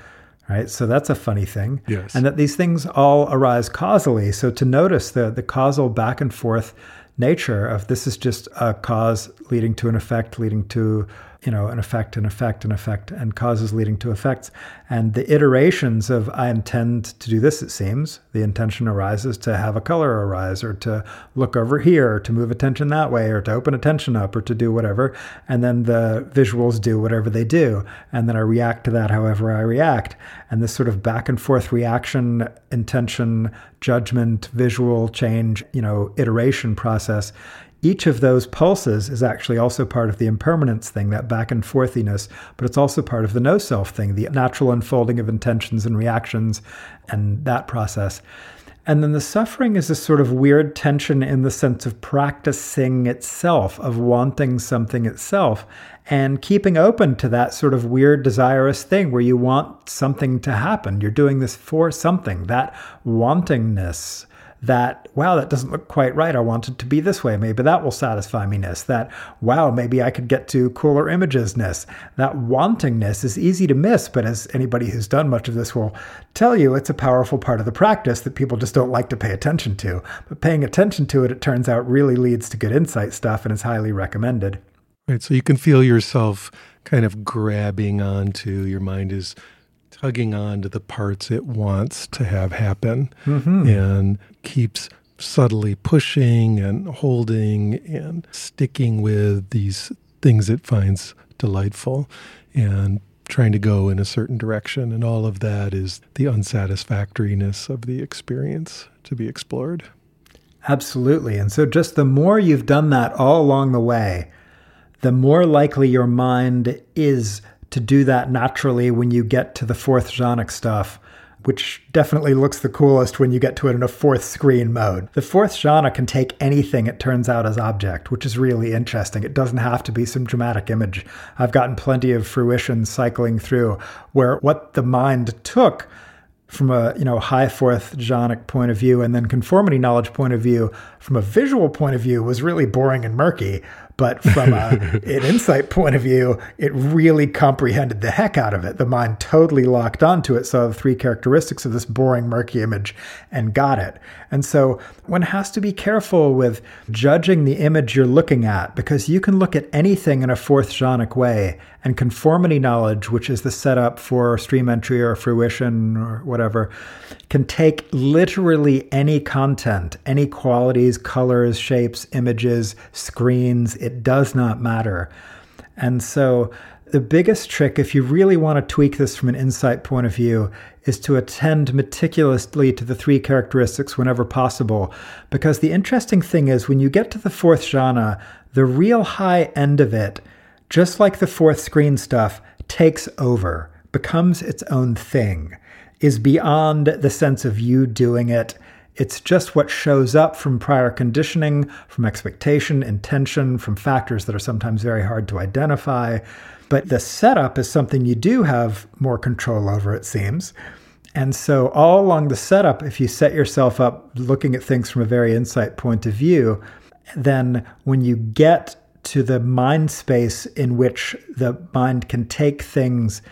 Right. So that's a funny thing. Yes. And that these things all arise causally. So to notice the, the causal back and forth nature of this is just a cause leading to an effect, leading to you know, an effect, an effect, an effect, and causes leading to effects. And the iterations of I intend to do this, it seems, the intention arises to have a color arise or to look over here, or to move attention that way, or to open attention up, or to do whatever. And then the visuals do whatever they do. And then I react to that however I react. And this sort of back and forth reaction, intention, judgment, visual change, you know, iteration process each of those pulses is actually also part of the impermanence thing, that back and forthiness, but it's also part of the no self thing, the natural unfolding of intentions and reactions and that process. And then the suffering is this sort of weird tension in the sense of practicing itself, of wanting something itself, and keeping open to that sort of weird, desirous thing where you want something to happen. You're doing this for something, that wantingness that, wow, that doesn't look quite right. I want it to be this way. Maybe that will satisfy me ness. That, wow, maybe I could get to cooler images ness. That wantingness is easy to miss, but as anybody who's done much of this will tell you, it's a powerful part of the practice that people just don't like to pay attention to. But paying attention to it, it turns out, really leads to good insight stuff and is highly recommended. Right. So you can feel yourself kind of grabbing onto your mind is tugging on to the parts it wants to have happen mm-hmm. and keeps subtly pushing and holding and sticking with these things it finds delightful and trying to go in a certain direction. And all of that is the unsatisfactoriness of the experience to be explored. Absolutely. And so, just the more you've done that all along the way, the more likely your mind is to do that naturally when you get to the fourth jhanic stuff, which definitely looks the coolest when you get to it in a fourth screen mode. The fourth jhana can take anything it turns out as object, which is really interesting. It doesn't have to be some dramatic image. I've gotten plenty of fruition cycling through where what the mind took from a you know high fourth jhanic point of view and then conformity knowledge point of view from a visual point of view was really boring and murky but from a, an insight point of view, it really comprehended the heck out of it. The mind totally locked onto it, saw the three characteristics of this boring, murky image, and got it. And so one has to be careful with judging the image you're looking at because you can look at anything in a fourth jhanic way, and conformity knowledge, which is the setup for stream entry or fruition or whatever, can take literally any content, any qualities, colors, shapes, images, screens it does not matter. And so, the biggest trick, if you really want to tweak this from an insight point of view, is to attend meticulously to the three characteristics whenever possible. Because the interesting thing is, when you get to the fourth jhana, the real high end of it, just like the fourth screen stuff, takes over, becomes its own thing, is beyond the sense of you doing it. It's just what shows up from prior conditioning, from expectation, intention, from factors that are sometimes very hard to identify. But the setup is something you do have more control over, it seems. And so, all along the setup, if you set yourself up looking at things from a very insight point of view, then when you get to the mind space in which the mind can take things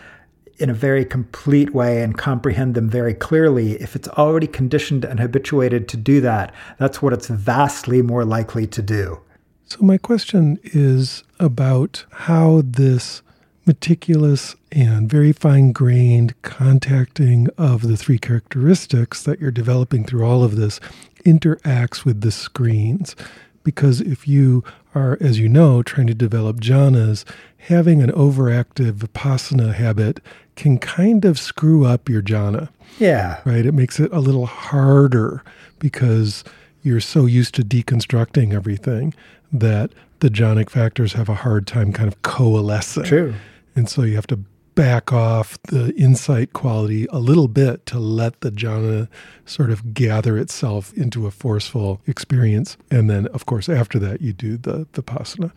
in a very complete way and comprehend them very clearly, if it's already conditioned and habituated to do that, that's what it's vastly more likely to do. So, my question is about how this meticulous and very fine grained contacting of the three characteristics that you're developing through all of this interacts with the screens. Because if you are, as you know, trying to develop jhanas, having an overactive vipassana habit can kind of screw up your jhana. Yeah. Right? It makes it a little harder because you're so used to deconstructing everything that the jhanic factors have a hard time kind of coalescing. True. And so you have to back off the insight quality a little bit to let the jhana sort of gather itself into a forceful experience. And then, of course, after that, you do the vipassana.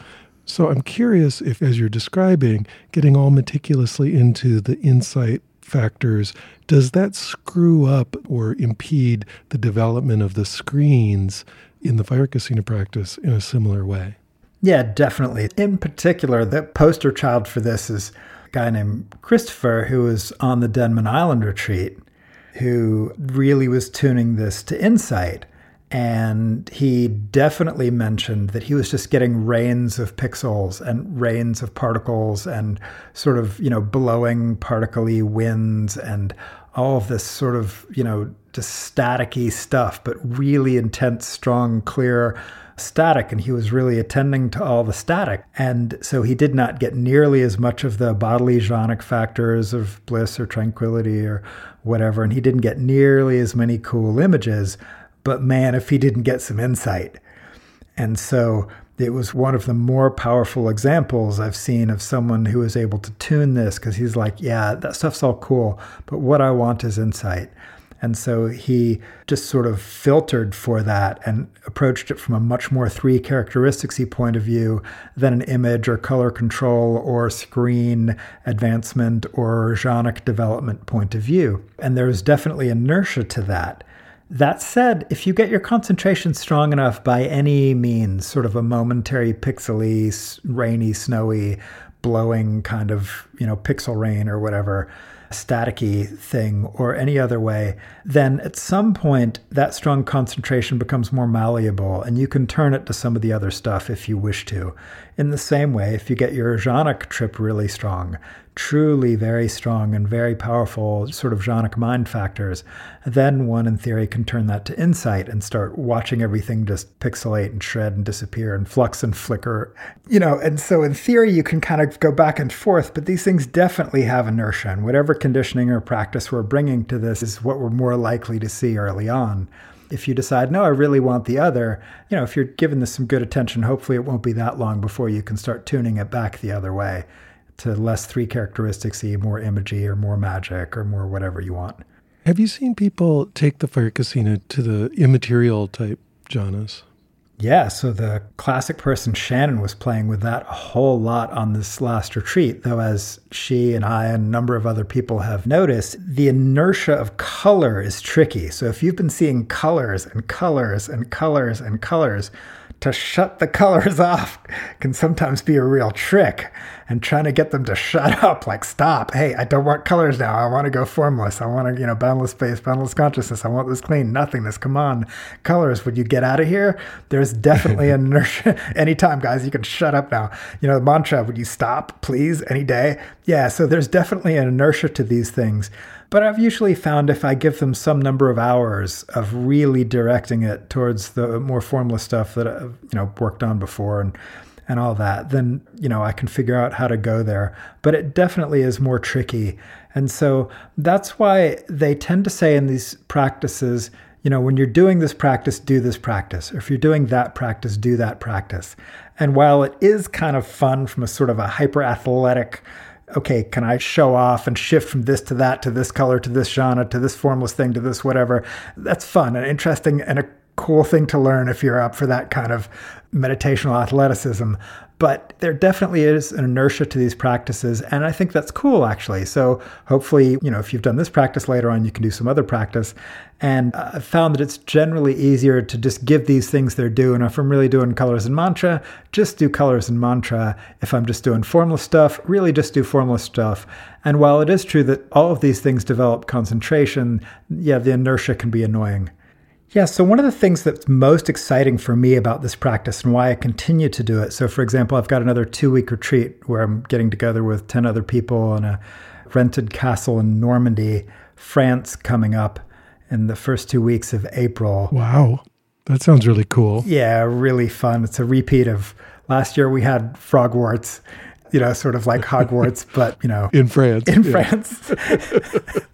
So I'm curious if, as you're describing, getting all meticulously into the insight factors, does that screw up or impede the development of the screens in the fire kasina practice in a similar way? Yeah, definitely. In particular, the poster child for this is a guy named Christopher, who was on the Denman Island retreat, who really was tuning this to insight. And he definitely mentioned that he was just getting rains of pixels and rains of particles and sort of, you know, blowing particly winds and all of this sort of, you know, just staticky stuff, but really intense, strong, clear static and he was really attending to all the static. And so he did not get nearly as much of the bodily jhanic factors of bliss or tranquility or whatever. And he didn't get nearly as many cool images. But man, if he didn't get some insight. And so it was one of the more powerful examples I've seen of someone who was able to tune this because he's like, yeah, that stuff's all cool, but what I want is insight. And so he just sort of filtered for that and approached it from a much more three characteristicsy point of view than an image or color control or screen advancement or jhanic development point of view. And there's definitely inertia to that. That said, if you get your concentration strong enough by any means, sort of a momentary pixely, rainy, snowy, blowing kind of, you know, pixel rain or whatever, staticky thing or any other way, then at some point that strong concentration becomes more malleable and you can turn it to some of the other stuff if you wish to. In the same way, if you get your jhanic trip really strong, truly very strong and very powerful sort of jhanic mind factors, then one in theory can turn that to insight and start watching everything just pixelate and shred and disappear and flux and flicker. You know, and so in theory you can kind of go back and forth, but these things definitely have inertia and whatever conditioning or practice we're bringing to this is what we're more likely to see early on if you decide, no, I really want the other, you know, if you're giving this some good attention, hopefully it won't be that long before you can start tuning it back the other way to less three characteristicsy, more imagey or more magic or more whatever you want. Have you seen people take the fire kasina to the immaterial type jhanas? Yeah, so the classic person Shannon was playing with that a whole lot on this last retreat, though, as she and I and a number of other people have noticed, the inertia of color is tricky. So if you've been seeing colors and colors and colors and colors, to shut the colors off can sometimes be a real trick. And trying to get them to shut up like stop. Hey i don't want colors now. I want to go formless. I want to you know boundless space boundless consciousness. I want this clean nothingness. Come on. Colors would you get out of here? There's definitely an inertia. Anytime guys you can shut up now. You know the mantra would you stop please any day? Yeah so there's definitely an inertia to these things but I've usually found if I give them some number of hours of really directing it towards the more formless stuff that I've you know worked on before and and all that, then you know I can figure out how to go there. But it definitely is more tricky, and so that's why they tend to say in these practices you know, when you're doing this practice, do this practice. Or if you're doing that practice, do that practice. And while it is kind of fun from a sort of a hyper athletic, okay, can I show off and shift from this to that to this color to this jhana to this formless thing to this whatever? That's fun and interesting and a cool thing to learn if you're up for that kind of meditational athleticism. But there definitely is an inertia to these practices. And I think that's cool, actually. So hopefully, you know, if you've done this practice later on, you can do some other practice. And I've found that it's generally easier to just give these things their due. And if I'm really doing colors and mantra, just do colors and mantra. If I'm just doing formless stuff, really just do formless stuff. And while it is true that all of these things develop concentration, yeah, the inertia can be annoying. Yeah, so one of the things that's most exciting for me about this practice and why I continue to do it. So, for example, I've got another two week retreat where I'm getting together with 10 other people in a rented castle in Normandy, France, coming up in the first two weeks of April. Wow, that sounds really cool. Yeah, really fun. It's a repeat of last year we had Frogwarts, you know, sort of like Hogwarts, but, you know, in France. In yeah. France.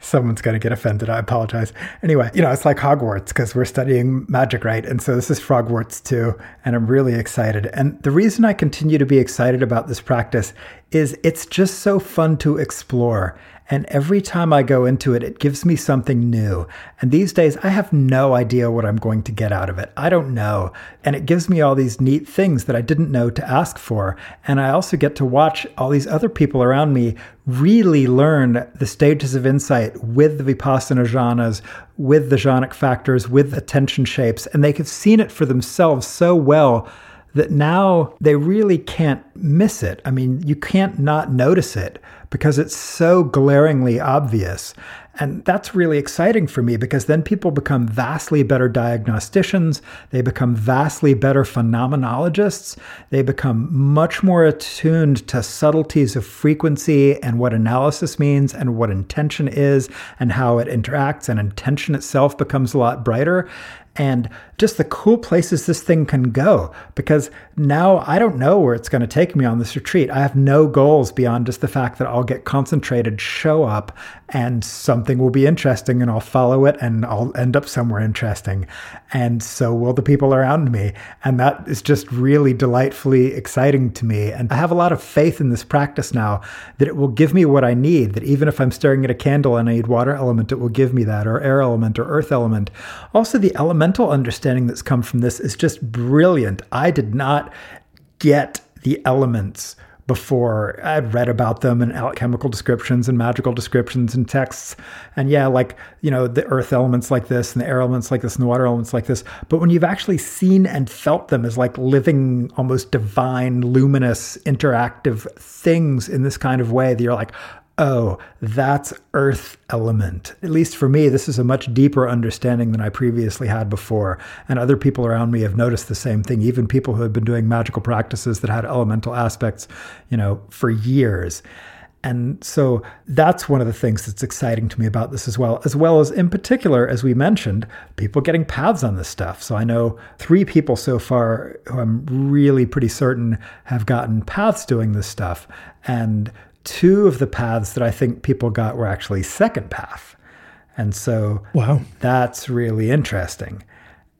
Someone's going to get offended. I apologize. Anyway, you know, it's like Hogwarts because we're studying magic, right? And so this is Frogwarts too. And I'm really excited. And the reason I continue to be excited about this practice is it's just so fun to explore. And every time I go into it, it gives me something new. And these days, I have no idea what I'm going to get out of it. I don't know. And it gives me all these neat things that I didn't know to ask for. And I also get to watch all these other people around me really learn the stages of insight with the Vipassana jhanas, with the jhanic factors, with attention shapes. And they have seen it for themselves so well that now they really can't miss it. I mean, you can't not notice it because it's so glaringly obvious. And that's really exciting for me because then people become vastly better diagnosticians. They become vastly better phenomenologists. They become much more attuned to subtleties of frequency and what analysis means and what intention is and how it interacts. And intention itself becomes a lot brighter and just the cool places this thing can go because now I don't know where it's going to take me on this retreat. I have no goals beyond just the fact that I'll get concentrated, show up, and something will be interesting and I'll follow it and I'll end up somewhere interesting. And so will the people around me. And that is just really delightfully exciting to me. And I have a lot of faith in this practice now that it will give me what I need, that even if I'm staring at a candle and I need water element, it will give me that, or air element, or earth element. Also, the elemental understanding that's come from this is just brilliant. I did not get the elements before. I'd read about them in alchemical descriptions and magical descriptions and texts. And yeah, like, you know, the earth elements like this and the air elements like this and the water elements like this. But when you've actually seen and felt them as like living, almost divine, luminous, interactive things in this kind of way, that you're like, oh, that's earth element. At least for me, this is a much deeper understanding than I previously had before. And other people around me have noticed the same thing, even people who have been doing magical practices that had elemental aspects, you know, for years. And so that's one of the things that's exciting to me about this as well, as well as in particular, as we mentioned, people getting paths on this stuff. So I know three people so far who I'm really pretty certain have gotten paths doing this stuff. And two of the paths that I think people got were actually second path. And so wow. that's really interesting.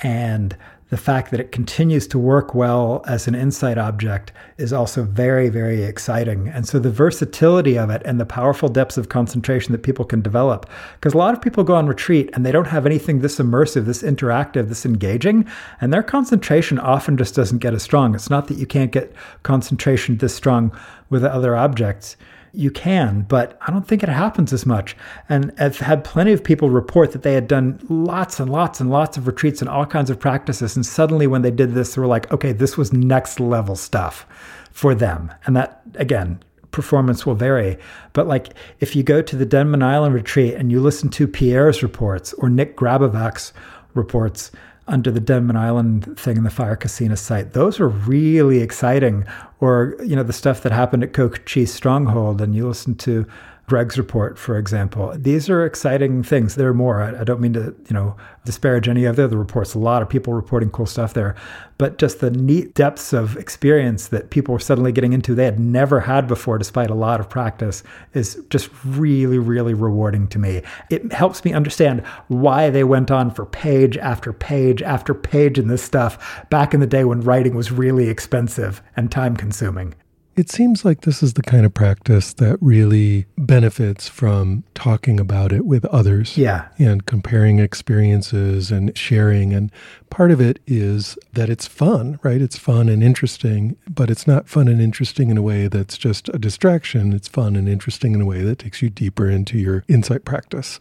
And the fact that it continues to work well as an insight object is also very, very exciting. And so the versatility of it and the powerful depths of concentration that people can develop. Because a lot of people go on retreat and they don't have anything this immersive, this interactive, this engaging, and their concentration often just doesn't get as strong. It's not that you can't get concentration this strong with other objects you can, but I don't think it happens as much. And I've had plenty of people report that they had done lots and lots and lots of retreats and all kinds of practices. And suddenly, when they did this, they were like, okay, this was next level stuff for them. And that, again, performance will vary. But like if you go to the Denman Island retreat and you listen to Pierre's reports or Nick Grabovac's reports, under the Denman Island thing in the Fire Kasina site. Those were really exciting. Or, you know, the stuff that happened at Cocochi's Stronghold. And you listen to Greg's report, for example. These are exciting things. There are more. I, I, don't mean to, you know, disparage any of the other reports. A lot of people reporting cool stuff there, but just the neat depths of experience that people were suddenly getting into they had never had before, despite a lot of practice, is just really, really rewarding to me. It helps me understand why they went on for page after page after page in this stuff back in the day when writing was really expensive and time consuming. It seems like this is the kind of practice that really benefits from talking about it with others. Yeah. And comparing experiences and sharing. And part of it is that it's fun, right? It's fun and interesting, but it's not fun and interesting in a way that's just a distraction. It's fun and interesting in a way that takes you deeper into your insight practice.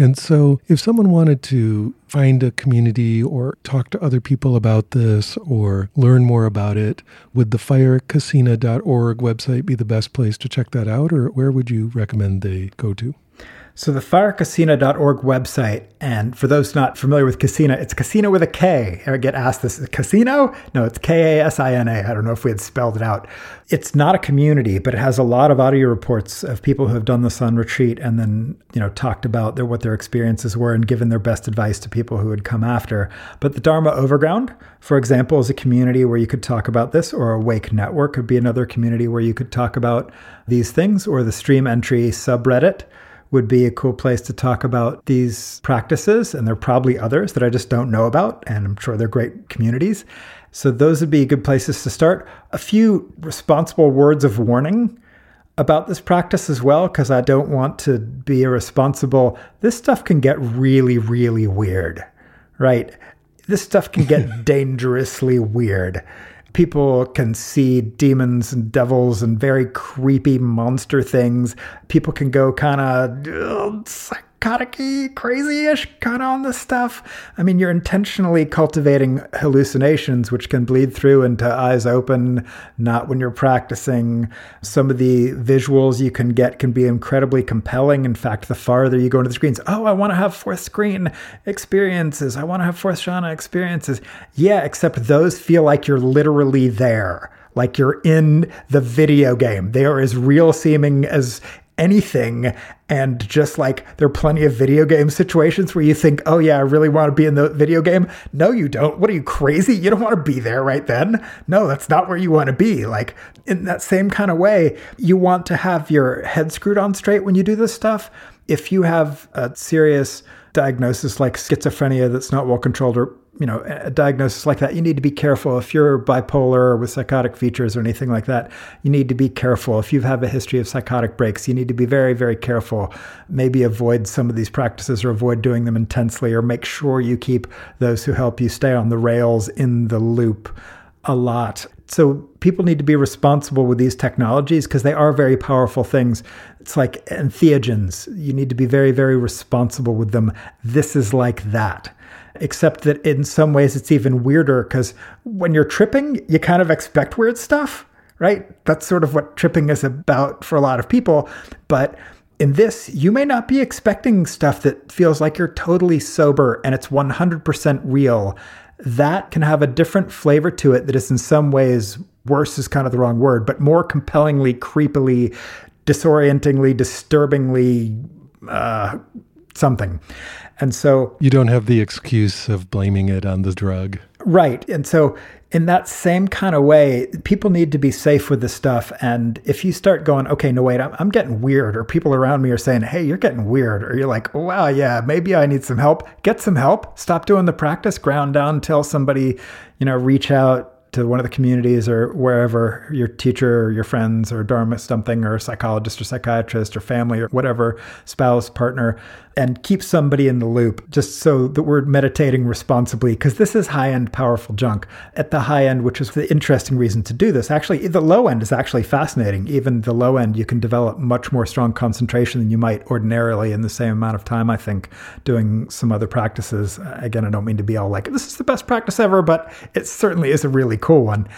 And so, if someone wanted to find a community or talk to other people about this or learn more about it, would the firekasina.org website be the best place to check that out, or where would you recommend they go to? So the firekasina.org website, and for those not familiar with Kasina, it's Casino with a K. I get asked this, Casino? No, it's K-A-S-I-N-A. I don't know if we had spelled it out. It's not a community, but it has a lot of audio reports of people who have done this on retreat and then, you know, talked about their, what their experiences were and given their best advice to people who would come after. But the Dharma Overground, for example, is a community where you could talk about this, or Awake Network could be another community where you could talk about these things, or the Stream Entry subreddit would be a cool place to talk about these practices. And there are probably others that I just don't know about. And I'm sure they're great communities. So those would be good places to start. A few responsible words of warning about this practice as well, because I don't want to be irresponsible. This stuff can get really, really weird, right? This stuff can get dangerously weird people can see demons and devils and very creepy monster things. People can go kind of psychotic crazy-ish kind of on this stuff. I mean, you're intentionally cultivating hallucinations, which can bleed through into eyes open, not when you're practicing. Some of the visuals you can get can be incredibly compelling. In fact, the farther you go into the screens, oh, I want to have fourth screen experiences. I want to have fourth jhana experiences. Yeah, except those feel like you're literally there like you're in the video game. They are as real seeming as anything. And just like there are plenty of video game situations where you think, oh, yeah, I really want to be in the video game. No, you don't. What are you crazy? You don't want to be there right then. No, that's not where you want to be. Like in that same kind of way, you want to have your head screwed on straight when you do this stuff. If you have a serious diagnosis like schizophrenia that's not well controlled or you know a diagnosis like that you need to be careful. If you're bipolar or with psychotic features or anything like that you need to be careful. If you have a history of psychotic breaks you need to be very very careful. Maybe avoid some of these practices or avoid doing them intensely or make sure you keep those who help you stay on the rails in the loop a lot so people need to be responsible with these technologies because they are very powerful things. It's like entheogens. You need to be very, very responsible with them. This is like that except that in some ways it's even weirder because when you're tripping, you kind of expect weird stuff, right? That's sort of what tripping is about for a lot of people. But in this, you may not be expecting stuff that feels like you're totally sober and it's 100% real. That can have a different flavor to it that is in some ways worse is kind of the wrong word, but more compellingly, creepily, disorientingly, disturbingly uh, something. And so you don't have the excuse of blaming it on the drug. Right. And so in that same kind of way, people need to be safe with this stuff. And if you start going, okay, no, wait, I'm, I'm, getting weird, or people around me are saying, hey, you're getting weird, or you're like, wow, yeah, maybe I need some help, get some help, stop doing the practice, ground down, tell somebody, you know, reach out, to one of the communities or wherever your teacher or your friends or dharma something or psychologist or psychiatrist or family or whatever spouse partner and keep somebody in the loop just so that we're meditating responsibly because this is high end powerful junk at the high end which is the interesting reason to do this. Actually the low end is actually fascinating. Even the low end you can develop much more strong concentration than you might ordinarily in the same amount of time i think doing some other practices. Again i don't mean to be all like this is the best practice ever but it certainly is a really cool one.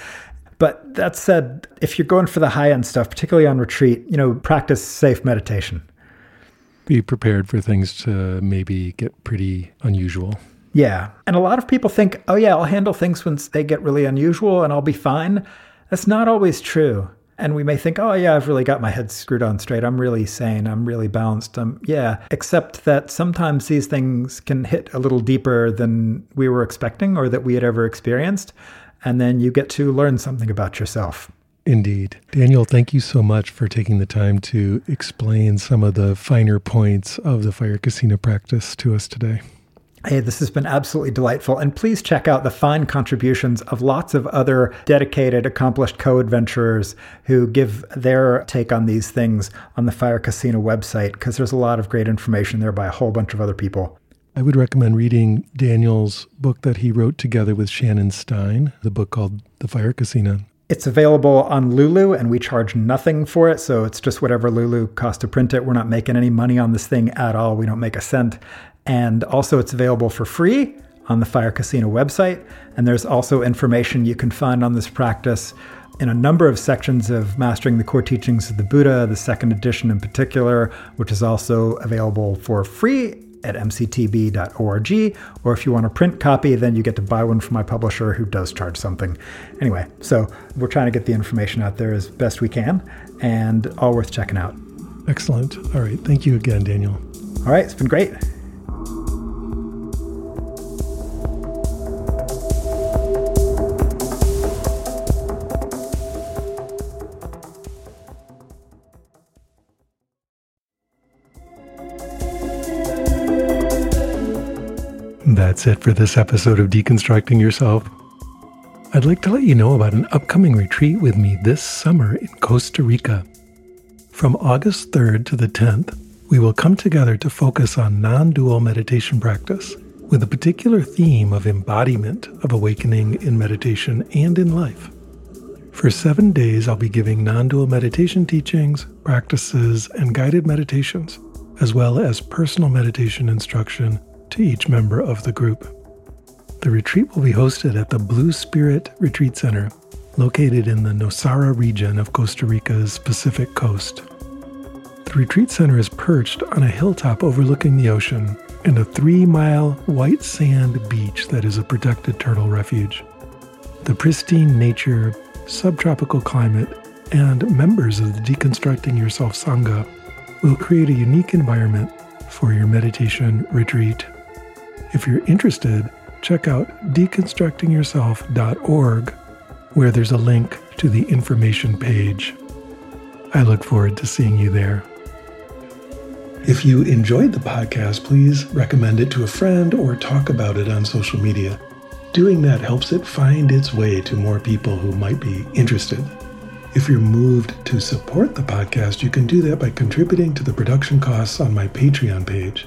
But that said, if you're going for the high end stuff, particularly on retreat, you know, practice safe meditation be prepared for things to maybe get pretty unusual. Yeah. And a lot of people think, oh, yeah, I'll handle things when they get really unusual and I'll be fine. That's not always true. And we may think, oh, yeah, I've really got my head screwed on straight. I'm really sane. I'm really balanced. Um, yeah, except that sometimes these things can hit a little deeper than we were expecting or that we had ever experienced. And then you get to learn something about yourself. Indeed. Daniel, thank you so much for taking the time to explain some of the finer points of the fire kasina practice to us today. Hey, this has been absolutely delightful. And please check out the fine contributions of lots of other dedicated, accomplished co adventurers who give their take on these things on the Fire Kasina website, because there's a lot of great information there by a whole bunch of other people. I would recommend reading Daniel's book that he wrote together with Shannon Stein, the book called The Fire Kasina. It's available on Lulu, and we charge nothing for it. So it's just whatever Lulu costs to print it. We're not making any money on this thing at all. We don't make a cent. And also, it's available for free on the Fire Kasina website. And there's also information you can find on this practice in a number of sections of Mastering the Core Teachings of the Buddha, the second edition in particular, which is also available for free at mctb.org. Or if you want a print copy, then you get to buy one from my publisher who does charge something. Anyway, so we're trying to get the information out there as best we can and all worth checking out. Excellent. All right. Thank you again, Daniel. All right. It's been great. That's it for this episode of Deconstructing Yourself. I'd like to let you know about an upcoming retreat with me this summer in Costa Rica. From August 3rd to the 10th, we will come together to focus on non dual meditation practice with a particular theme of embodiment of awakening in meditation and in life. For seven days, I'll be giving non dual meditation teachings, practices, and guided meditations, as well as personal meditation instruction to each member of the group. The retreat will be hosted at the Blue Spirit Retreat Center, located in the Nosara region of Costa Rica's Pacific coast. The retreat center is perched on a hilltop overlooking the ocean and a three mile white sand beach that is a protected turtle refuge. The pristine nature, subtropical climate, and members of the Deconstructing Yourself Sangha will create a unique environment for your meditation retreat. If you're interested, check out deconstructingyourself.org, where there's a link to the information page. I look forward to seeing you there. If you enjoyed the podcast, please recommend it to a friend or talk about it on social media. Doing that helps it find its way to more people who might be interested. If you're moved to support the podcast, you can do that by contributing to the production costs on my Patreon page.